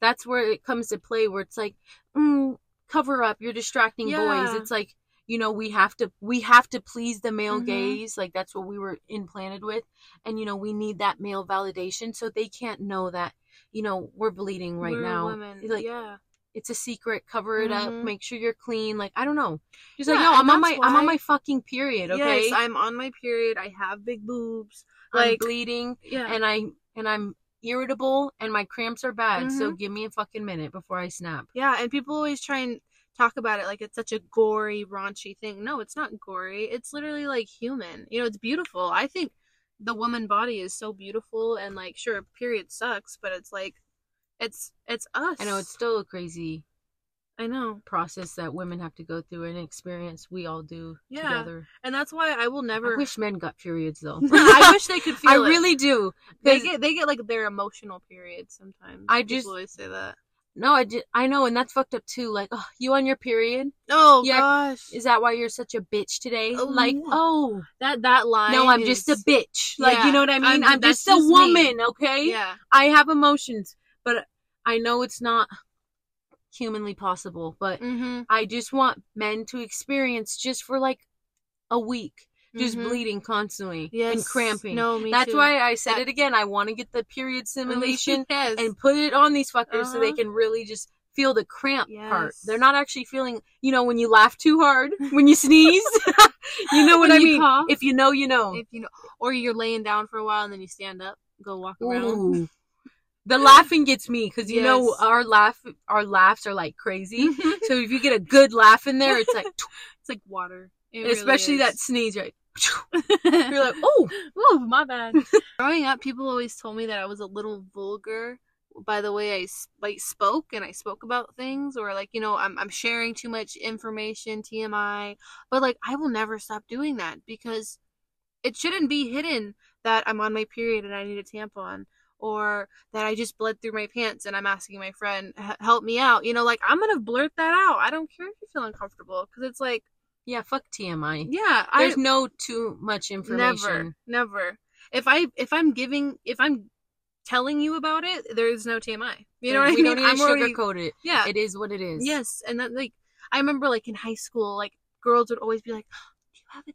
that's where it comes to play. Where it's like, mm, cover up. You're distracting boys. It's like you know we have to we have to please the male Mhm. gaze. Like that's what we were implanted with, and you know we need that male validation so they can't know that you know we're bleeding right we're now. women. Like yeah. It's a secret. Cover it up. Mhm. Make sure you're clean. Like I don't know. Just like no, I'm on my that's I'm on my fucking period. Okay, Yes, I'm on my period. I have big boobs. I'm Like bleeding. yeah. and I and I'm irritable and my cramps are bad. So Mhm. give me a fucking minute before I snap. Yeah, and people always try and talk about it like it's such a gory, raunchy thing. No, it's not gory. It's literally like human. You know, it's beautiful. I think the woman body is so beautiful and like sure, period sucks, but it's like it's it's us. I know it's still a crazy I know. process that women have to go through and experience. We all do Yeah. together. And that's why I will never I wish men got periods though. I wish they could feel I it. really do. They get they get like their emotional periods sometimes. I People just- always say that. no, I just, I know, and that's fucked up too. Like, oh, you on your period? Oh Yeah, gosh. Is that why you're such a bitch today? Oh, like, yeah. oh, that that line no, I'm is- just a bitch. Like, Yeah, you know what I mean? I'm- I'm, just a just me. woman, okay? Yeah. I have emotions, I know it's not humanly possible. But Mm-hmm. I just want men to experience just for like a week, just Mhm. bleeding constantly Yes. and cramping. No, me That's too. why I said That- it again. I want to get the period simulation yes. and put it on these fuckers so they Uh-huh. can really just feel the cramp part. They're not actually feeling, you know, when you laugh too hard, when you sneeze. you know what When I mean? cough. If you know, you know. if you know, or you're laying down for a while and then you stand up, go walk around. Ooh. The laughing gets me because you know our laugh, our laughs are like crazy. Mm-hmm. so if you get a good laugh in there, it's like, it's like water. It really especially that is. sneeze, right? You're like, oh, Ooh, my bad. Growing up, people always told me that I was a little vulgar by the way I like spoke and I spoke about things, or like you know I'm I'm sharing too much information, TMI. But like I will never stop doing that because it shouldn't be hidden that I'm on my period and I need a tampon. Or that I just bled through my pants and I'm asking my friend help me out. You know, like I'm gonna blurt that out. I don't care if you feel uncomfortable because it's like, yeah, fuck TMI. yeah, I There's no too much information. Never, never. If I if I'm giving if I'm telling you about it, there's no TMI. You know what I we don't need to I'm already- sugarcoat it. Yeah. It is what it is. Yes, and that like I remember like in high school, like girls would always be like, "Do you have a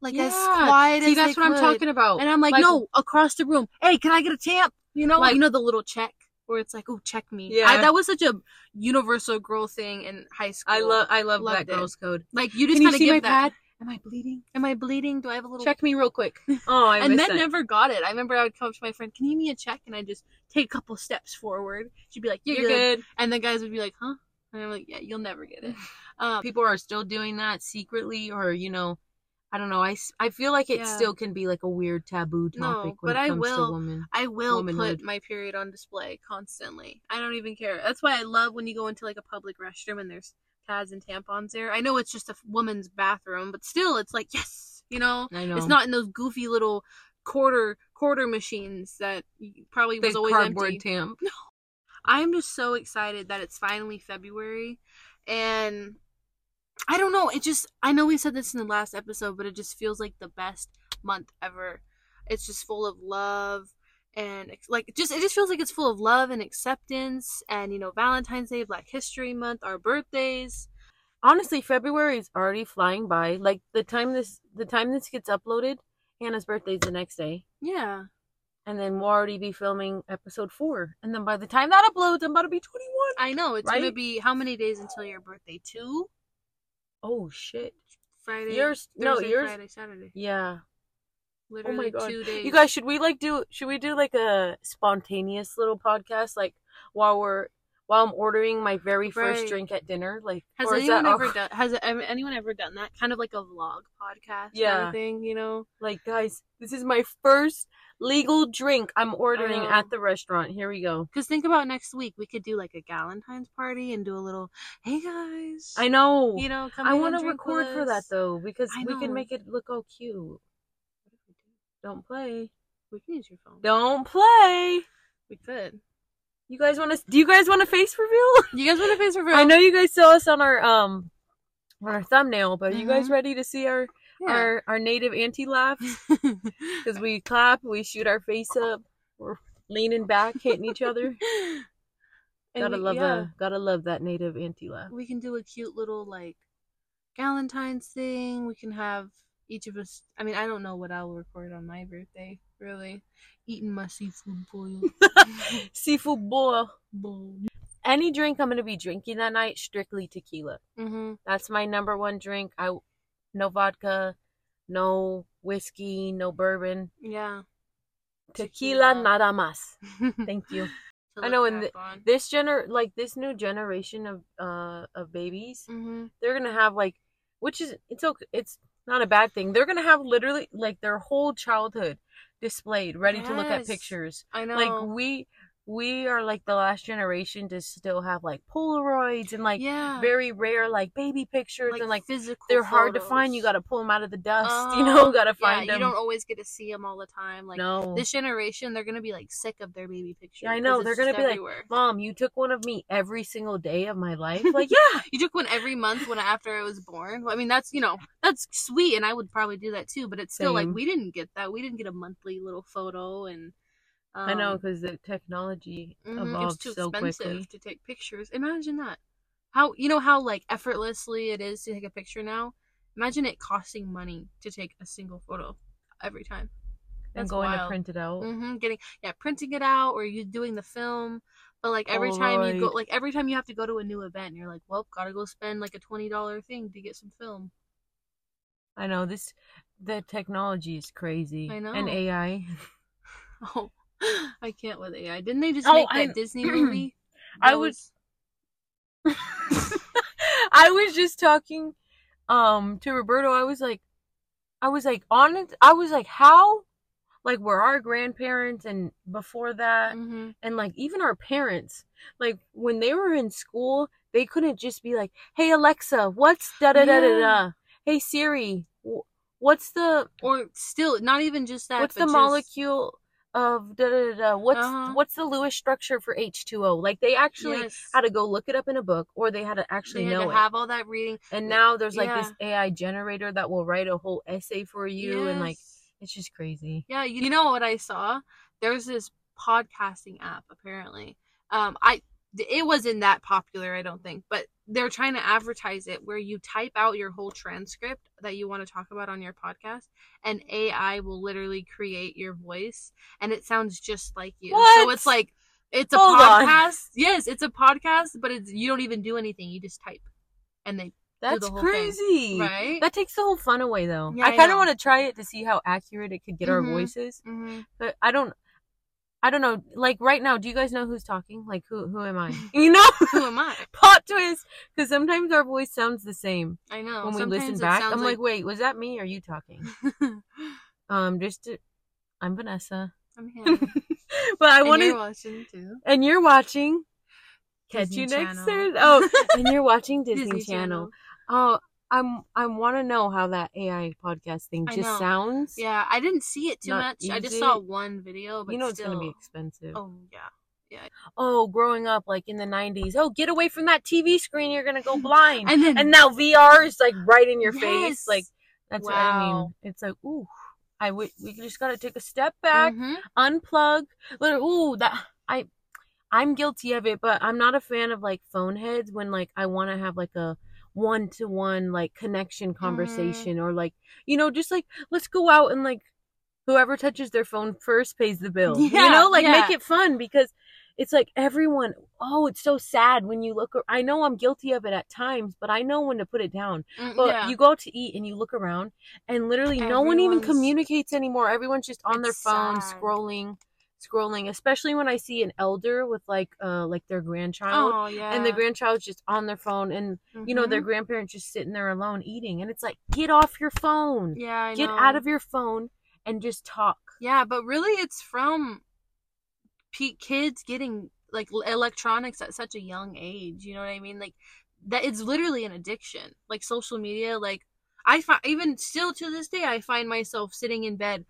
tampon?" Like as quiet See, as that's what I'm talking about. And I'm like, Like- "No!" Across the room, hey, can I get a tamp? You know, Like- you know the little check where it's like, "Oh, check me." Yeah. I, that was such a universal girl thing in high school. I love I love that it. girl's code. like you just kind of give my that. pad? Am I bleeding? Am I bleeding? Do I have a little Check me real quick. Oh, I and men that. never got it. I remember I would come up to my friend, "Can you give me a check?" And I just take a couple steps forward. She'd be like, "You're, You're good. good. and the guys would be like, "Huh?" And I'm like, "Yeah, you'll never get it." Um, People are still doing that secretly, or you know, I don't know. I, I feel like it Yeah. still can be like a weird taboo No, topic when but it I will- to women. I will Womanhood. put my period on display constantly. I don't even care. That's why I love when you go into like a public restroom and there's pads and tampons there. I know it's just a woman's bathroom, but still, it's like yes, you know, I know. it's not in those goofy little quarter quarter machines that probably was Big always cardboard empty. tamp. I'm just so excited that it's finally February and I don't know, it just I know we said this in the last episode, but it just feels like the best month ever. It's just full of love and like just it just feels like it's full of love and acceptance and you know Valentine's Day, Black History Month, our birthdays. Honestly, February is already flying by. Like the time this the time this gets uploaded, Hannah's birthday's the next day. Yeah. And then we'll already be filming episode four. And then by the time that uploads, I'm about to be 21. I know it's going to be how many days until your birthday? 2? Oh, shit. Friday. Yours, no, yours. Friday, Saturday. Yeah. Oh Literally God. two days. You guys, should we like do? Should we do like a spontaneous little podcast, like while we're while I'm ordering my very first Right. drink at dinner? Like, has anyone ever done? Has anyone ever done that? Kind of like a vlog podcast, kind Yeah. of thing. You know? Like, guys, this is my first legal drink I'm ordering oh. at the restaurant. Here we go. Because think about next week, we could do like a Galentine's party and do a little, hey guys, I know. you know, come I want to record for that though because we can make it look all cute. Don't play. We can use your phone. Don't play. We could. You guys want to? Do you guys want a face reveal? You guys want a face reveal? I know you guys saw us on our um on our thumbnail, but are you guys Mhm. ready to see our Yeah. our our native anti laughs? Because we clap, we shoot our face up, we're leaning back, hitting each other. And gotta we- love yeah. the gotta love that native anti laugh. we can do a cute little like Galentine's thing. We can have each of us. I mean, I don't know what I'll record on my birthday. Really, eating my seafood boil. Seafood boil. bowl. Any drink I'm gonna be drinking that night, strictly tequila. Mm-hmm. That's my number one drink. I no vodka, no whiskey, no bourbon. Yeah. Tequila, Tequila. nada más. Thank you. I know, and back on. This gener like this new generation of uh of babies, Mhm. they're gonna have like, which is it's okay. It's not a bad thing. They're gonna have literally like their whole childhood displayed, ready to look at pictures. I know. Like we we are like the last generation to still have like Polaroids and like yeah. very rare like baby pictures and like physical. they're hard to find. You got to pull them out of the dust. You know, oh, got to yeah, them. You don't always get to see them all the time. Like no, this generation, they're gonna be like sick of their baby pictures. Yeah, I know They're gonna be like, everywhere. mom, you took one of me every single day of my life. Like, yeah, You took one every month when after I was born. Well, I mean, that's you know that's sweet, and I would probably do that too. But it's still like we didn't get that. We didn't get a monthly little photo, and um, I know because the technology mhm, it was evolved too so expensive quickly. to take pictures. Imagine that. How you know how like effortlessly it is to take a picture now. Imagine it costing money to take a single photo every time. and That's going to print it out. hmm Getting yeah, printing it out or you doing the film. But like every time you go, like every time you have to go to a new event, you're like, well, gotta go spend like a twenty dollar thing to get some film. I know this. The technology is crazy. I know. And AI. Oh, I can't with AI. Didn't they just Oh, make that I'm- Disney movie? I That was- I was just talking um to Roberto. I was like, I was like on it. I was like, how? Like, were our grandparents and before that, Mhm. and like even our parents, like when they were in school, they couldn't just be like, "Hey Alexa, what's da da da da da? Hey Siri, wh- what's the Or still, not even just that. what's the just- molecule of da da da? What's Uh-huh. what's the Lewis structure for H two O? Like they actually Yes. had to go look it up in a book, or they had to actually they had know to it. have all that reading. and now there's like this AI generator that will write a whole essay for you, and like it's just crazy. Yeah, you you know what I saw? There's this podcasting app apparently. Um I it wasn't that popular, I don't think, but they're trying to advertise it where you type out your whole transcript that you want to talk about on your podcast and AI will literally create your voice and it sounds just like you. So it's like it's a Hold on. podcast. Yes, it's a podcast, but it's you don't even do anything. You just type. And they That's the whole thing, crazy. right? That takes the whole fun away, though. Yeah, I kind of want to try it to see how accurate it could get our Mhm. voices, hmm but I don't. I don't know. Like right now, do you guys know who's talking? Like who? Who am I? You know, Who am I? plot twist. Because sometimes our voice sounds the same I know. when we listen back. I'm like, wait, was that me? Or are you talking? Um, just to, I'm Vanessa, I'm Hannah. but I want to. watching too. And you're watching. Catch Disney you next Channel. Thursday. Oh, and you're watching Disney, Disney Channel. Oh, I'm. I want to know how that AI podcast thing just sounds. Yeah, I didn't see it too Not much. I just easy. saw one video, but you know it's still. gonna be expensive. Oh yeah, Yeah. oh, growing up like in the 90s, oh, get away from that TV screen, you're to go blind. and then and now VR is like right in your face. Yes. Like, that's what I mean. It's like, ooh, I w- we just got to take a step back, Mhm. unplug. Like, ooh, that, I, I'm guilty of it, but I'm not a fan of like phone heads when like I want to have like a one to one like connection Mm-hmm. conversation or like, you know, just like, let's go out and like, whoever touches their phone first pays the bill. yeah, you know, like make it fun because it's like everyone oh it's so sad when you look i know i'm guilty of it at times but i know when to put it down Mm, but yeah. you go out to eat and you look around and literally no one even communicates anymore everyone's just on their phone sad. scrolling scrolling especially when i see an elder with like uh like their grandchild oh yeah. and the grandchild's just on their phone and you know their Mhm. grandparents just sitting there alone eating and it's like get off your phone yeah I get know. out of your phone and just talk Yeah, but really, it's from kids getting like electronics at such a young age. You know what I mean? Like that, it's literally an addiction. Like social media. Like I find even still to this day, I find myself sitting in bed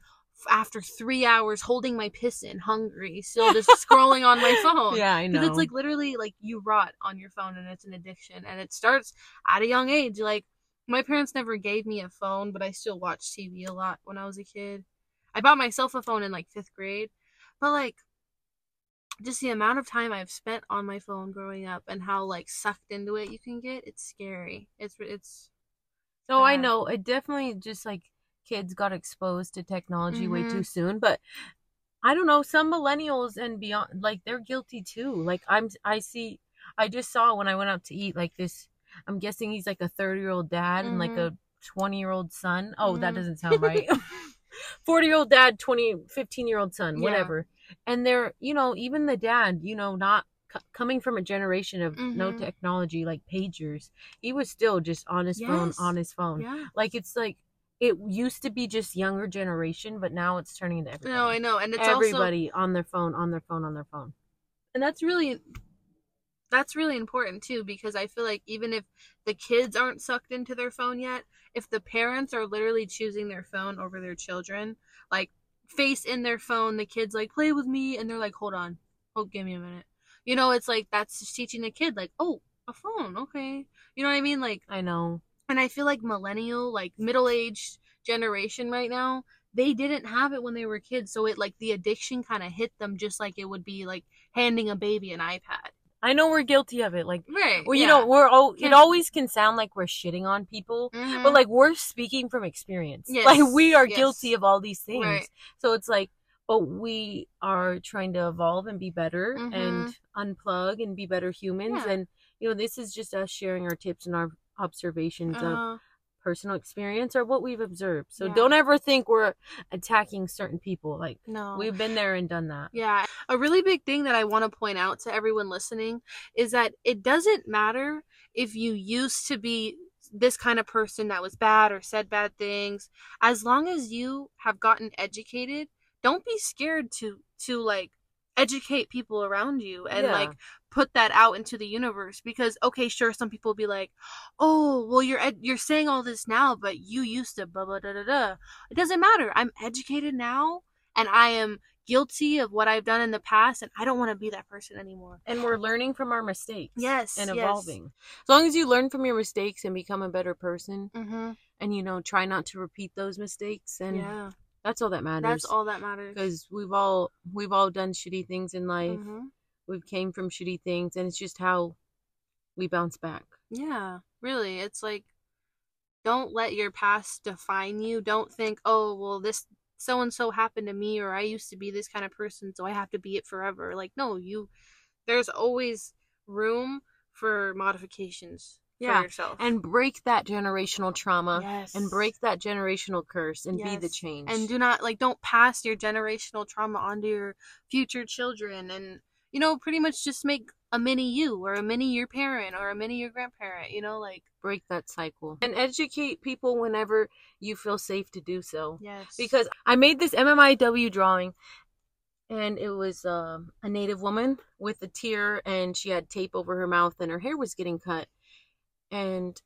after three hours holding my piss in, hungry, still just scrolling on my phone. yeah i know Because it's like literally like you rot on your phone and it's an addiction and it starts at a young age. Like my parents never gave me a phone, but I still watched TV a lot when I was a kid. I bought myself a phone in like fifth grade, but like just the amount of time I've spent on my phone growing up and how like sucked into it you can get, it's scary. It's it's So I know it definitely just like kids got exposed to technology way Mhm. too soon, but I don't know, some millennials and beyond like they're guilty too. Like I'm I see I just saw when I went out to eat like this I'm guessing he's like a 30-year-old dad and like a 20-year-old son. Oh, that Mhm. doesn't sound right. 40-year-old dad, 20 15-year-old son, Yeah. whatever. And they're, you know, even the dad, you know, not c- coming from a generation of no Mhm. technology like pagers he was still just on his phone on his phone yeah. like it's like it used to be just younger generation but now it's turning into everybody No, I know, and it's also everybody on their phone on their phone on their phone. And that's really that's really important too because i feel like even if the kids aren't sucked into their phone yet if the parents are literally choosing their phone over their children like face in their phone the kids like play with me and they're like hold on. Oh give me a minute. You know it's like that's just teaching the kid like oh a phone okay. You know what i mean? Like i know and i feel like millennial like middle-aged generation right now they didn't have it when they were kids so it like the addiction kind of hit them just like it would be like handing a baby an ipad i know we're guilty of it like right well you know we're all, it always can sound like we're shitting on people but like we're speaking from experience Yes, like we are yes. guilty of all these things Right. so it's like but we are trying to evolve and be better Mhm. and unplug and be better humans Yeah. and you know this is just us sharing our tips and our observations of uh, personal experience or what we've observed. So Yeah. don't ever think we're attacking certain people like no. we've been there and done that. Yeah a really big thing that i want to point out to everyone listening is that it doesn't matter if you used to be this kind of person that was bad or said bad things as long as you have gotten educated don't be scared to to like educate people around you and Yeah. like put that out into the universe because okay sure some people will be like oh well you're ed- you're saying all this now but you used to blah blah da da da it doesn't matter i'm educated now and i am guilty of what i've done in the past and i don't want to be that person anymore and we're learning from our mistakes Yes, and yes. evolving as long as you learn from your mistakes and become a better person mm-hmm. and you know try not to repeat those mistakes and yeah that's all that matters that's all that matters because we've all we've all done shitty things in life Mhm. we've came from shitty things and it's just how we bounce back Yeah, really. It's like don't let your past define you. Don't think, "Oh, well this so and so happened to me or I used to be this kind of person, so I have to be it forever." Like, no, you there's always room for modifications Yeah, for yourself. and break that generational trauma yes. and break that generational curse and be the change and do not like don't pass your generational trauma onto your future children and you know pretty much just make a mini you or a mini your parent or a mini your grandparent you know like break that cycle and educate people whenever you feel safe to do so yes because I made this MMIW drawing and it was um, a native woman with a tear and she had tape over her mouth and her hair was getting cut and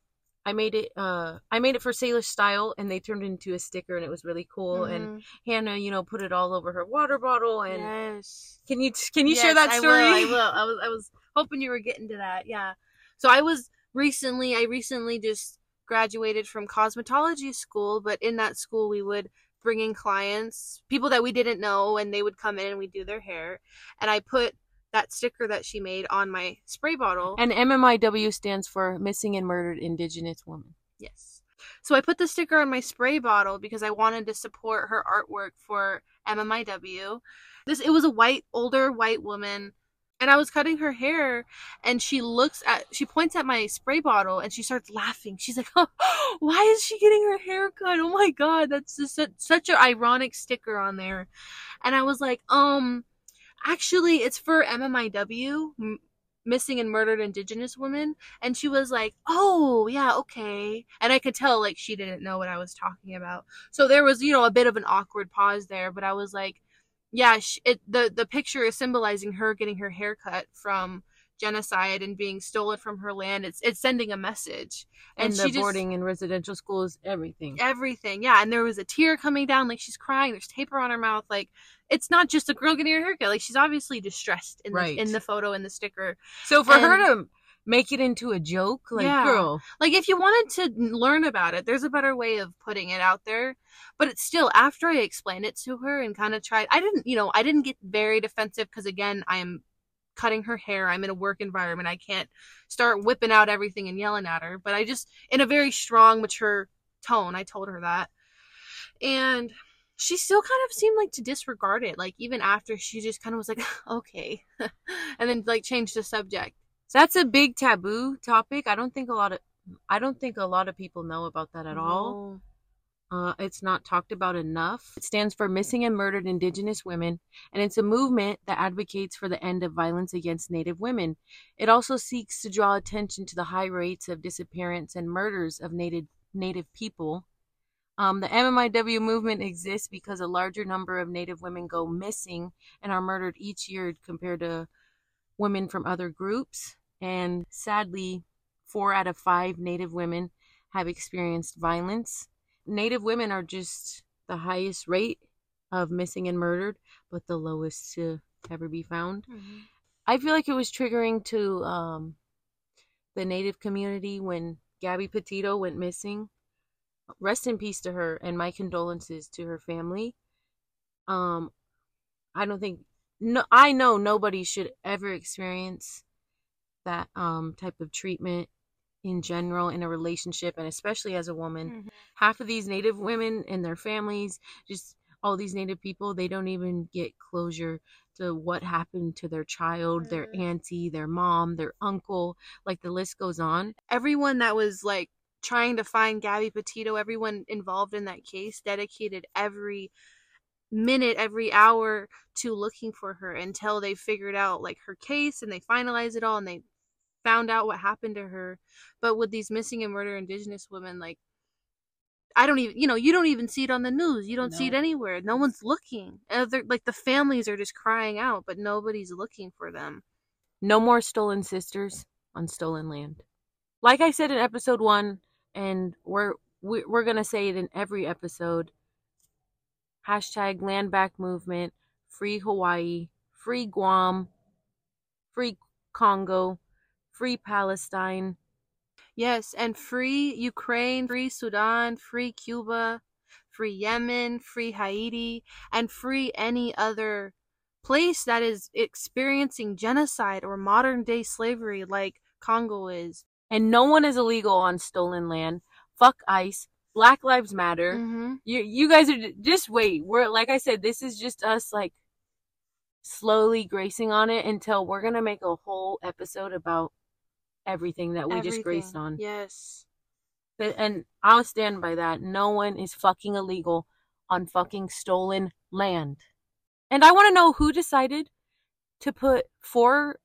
I made it uh I made it for Sailor Style and they turned it into a sticker and it was really cool and Mhm. Hannah you know put it all over her water bottle and yes can you can you share Yes, that I story will, I will. I was I was hoping you were getting to that. Yeah. So I was recently I recently just graduated from cosmetology school, but in that school we would bring in clients, people that we didn't know and they would come in and we'd do their hair. And I put that sticker that she made on my spray bottle. and MMIW stands for Missing and Murdered Indigenous Woman Yes. So I put the sticker on my spray bottle because I wanted to support her artwork for MMIW. This it was a white older white woman and I was cutting her hair, and she looks at, she points at my spray bottle, and she starts laughing. She's like, oh, "Why is she getting her hair cut? Oh my god, that's just such, such an ironic sticker on there." And I was like, "Um, actually, it's for MMIW." Missing and murdered indigenous women and she was like oh yeah okay and i could tell like she didn't know what i was talking about so there was you know a bit of an awkward pause there but i was like yeah, she, it, the the picture is symbolizing her getting her hair cut from genocide and being stolen from her land. It's it's sending a message. And, and the boarding in residential schools, everything. Everything, yeah. And there was a tear coming down, like she's crying. There's taper on her mouth. Like it's not just a girl getting her hair cut. Like she's obviously distressed in right. the in the photo in the sticker. So for and, her to make it into a joke. Like, yeah. girl. Like, if you wanted to learn about it, there's a better way of putting it out there. But it's still, after I explained it to her and kind of tried, I didn't, you know, I didn't get very defensive because, again, I am cutting her hair. I'm in a work environment. I can't start whipping out everything and yelling at her. But I just, in a very strong, mature tone, I told her that. And she still kind of seemed like to disregard it. Like, even after she just kind of was like, okay. and then, like, changed the subject. So that's a big taboo topic. I don't think a lot of I don't think a lot of people know about that at no. all. Uh, it's not talked about enough. It stands for Missing and Murdered Indigenous Women, and it's a movement that advocates for the end of violence against Native women. It also seeks to draw attention to the high rates of disappearance and murders of Native Native people. Um, the MMIW movement exists because a larger number of Native women go missing and are murdered each year compared to women from other groups. And sadly, four out of five Native women have experienced violence. Native women are just the highest rate of missing and murdered, but the lowest to ever be found. Mm-hmm. I feel like it was triggering to um, the Native community when Gabby Petito went missing. Rest in peace to her, and my condolences to her family. Um, I don't think no, I know nobody should ever experience that um type of treatment in general in a relationship and especially as a woman. Mm-hmm. Half of these native women and their families, just all these native people, they don't even get closure to what happened to their child, mm-hmm. their auntie, their mom, their uncle, like the list goes on. Everyone that was like trying to find Gabby Petito, everyone involved in that case dedicated every minute every hour to looking for her until they figured out like her case and they finalized it all and they found out what happened to her. But with these missing and murder indigenous women, like I don't even, you know, you don't even see it on the news. You don't no. see it anywhere. No one's looking. like the families are just crying out, but nobody's looking for them. No more stolen sisters on stolen land. Like I said in episode one, and we're we're gonna say it in every episode. Hashtag land back movement, free Hawaii, free Guam, free Congo, free Palestine. Yes, and free Ukraine, free Sudan, free Cuba, free Yemen, free Haiti, and free any other place that is experiencing genocide or modern day slavery like Congo is. And no one is illegal on stolen land. Fuck ICE. Black Lives Matter. Mm-hmm. You you guys are just wait. We're like I said, this is just us like slowly gracing on it until we're gonna make a whole episode about everything that we everything. just graced on. Yes. But, and I'll stand by that. No one is fucking illegal on fucking stolen land. And I want to know who decided to put four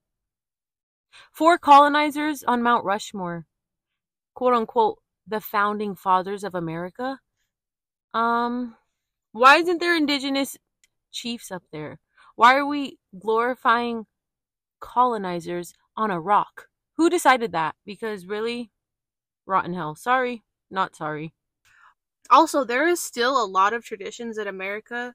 four colonizers on Mount Rushmore. Quote unquote the founding fathers of America. Um why isn't there indigenous chiefs up there? Why are we glorifying colonizers on a rock? Who decided that? Because really, rotten hell. Sorry, not sorry. Also, there is still a lot of traditions that America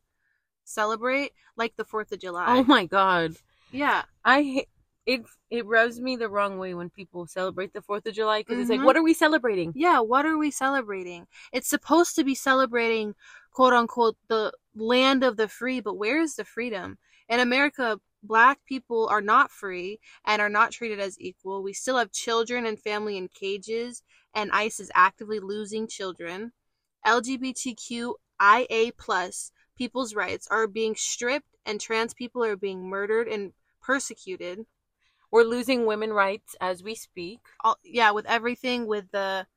celebrate, like the Fourth of July. Oh my god. Yeah. I it it rubs me the wrong way when people celebrate the Fourth of July because mm-hmm. it's like, mm-hmm. what are we celebrating? Yeah, what are we celebrating? It's supposed to be celebrating, quote unquote, the land of the free, but where is the freedom? In America, black people are not free and are not treated as equal. We still have children and family in cages, and ICE is actively losing children. LGBTQIA plus people's rights are being stripped, and trans people are being murdered and persecuted. We're losing women rights as we speak. All, yeah, with everything with the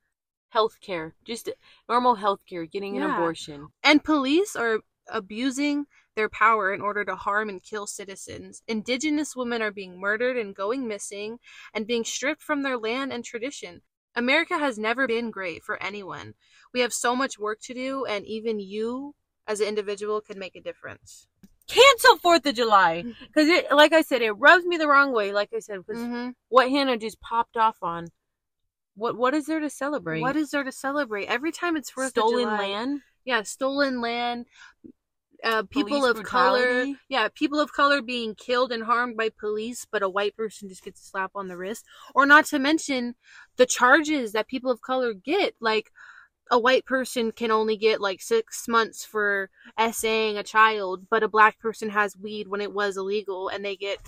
Healthcare, just normal healthcare, getting an abortion. and police are abusing their power in order to harm and kill citizens. Indigenous women are being murdered and going missing and being stripped from their land and tradition. America has never been great for anyone. We have so much work to do, and even you as an individual can make a difference. Cancel Fourth of July because it, like I said, it rubs me the wrong way. Like I said, because Mm-hmm. what Hannah just popped off on. What what is there to celebrate? What is there to celebrate? Every time it's Fourth of stolen July- land? Yeah stolen land uh, people Police of color yeah people of color being killed and harmed by police but a white person just gets a slap on the wrist or not to mention the charges that people of color get like a white person can only get like six months for essaying a child but a black person has weed when it was illegal and they get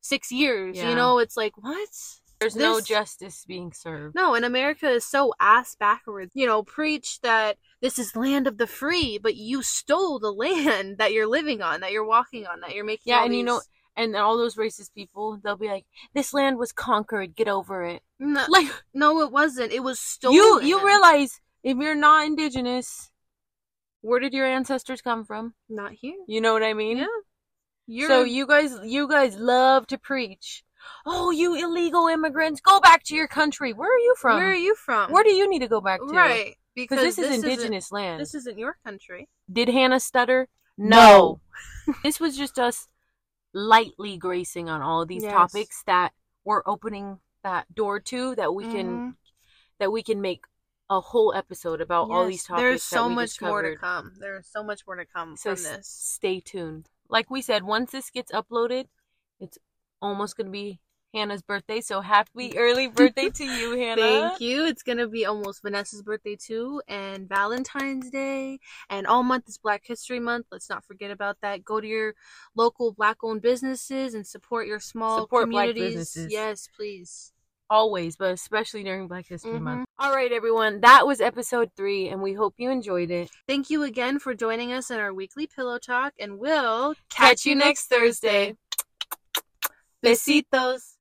six years Yeah. you know it's like what There's no justice being served. no, and America is so ass backwards. You know, preach that this is land of the free, but you stole the land that you're living on, that you're walking on, that you're making. Yeah, and you know, and all those racist people, they'll be like, "This land was conquered. Get over it." no, Like no, it wasn't. It was stolen. you, you realize if you're not indigenous, where did your ancestors come from? not here. You know what I mean? Yeah, you're So you guys, you guys love to preach. Oh, you illegal immigrants, go back to your country. Where are you from? Where are you from? Where do you need to go back to? right? Because this, is isn't- indigenous land. This isn't your country. Did Hannah stutter? No. this was just us lightly gracing on all of these Yes. topics that we're opening that door to that we can Mhm. that we can make a whole episode about all these topics. There's so much more to come. There's so much more to come So from this. stay tuned. Like we said, once this gets uploaded, it's almost gonna be Hannah's birthday. So happy early birthday to you, Hannah. Thank you. It's gonna be almost Vanessa's birthday too, and Valentine's Day, and all month is Black History Month. Let's not forget about that. Go to your local black-owned businesses and support your small Support Black communities. businesses. Yes, please. Always, but especially during Black History Mhm. Month. All right, everyone. That was episode three, and we hope you enjoyed it. Thank you again for joining us in our weekly pillow talk, and we'll Catch you next Thursday. Besitos.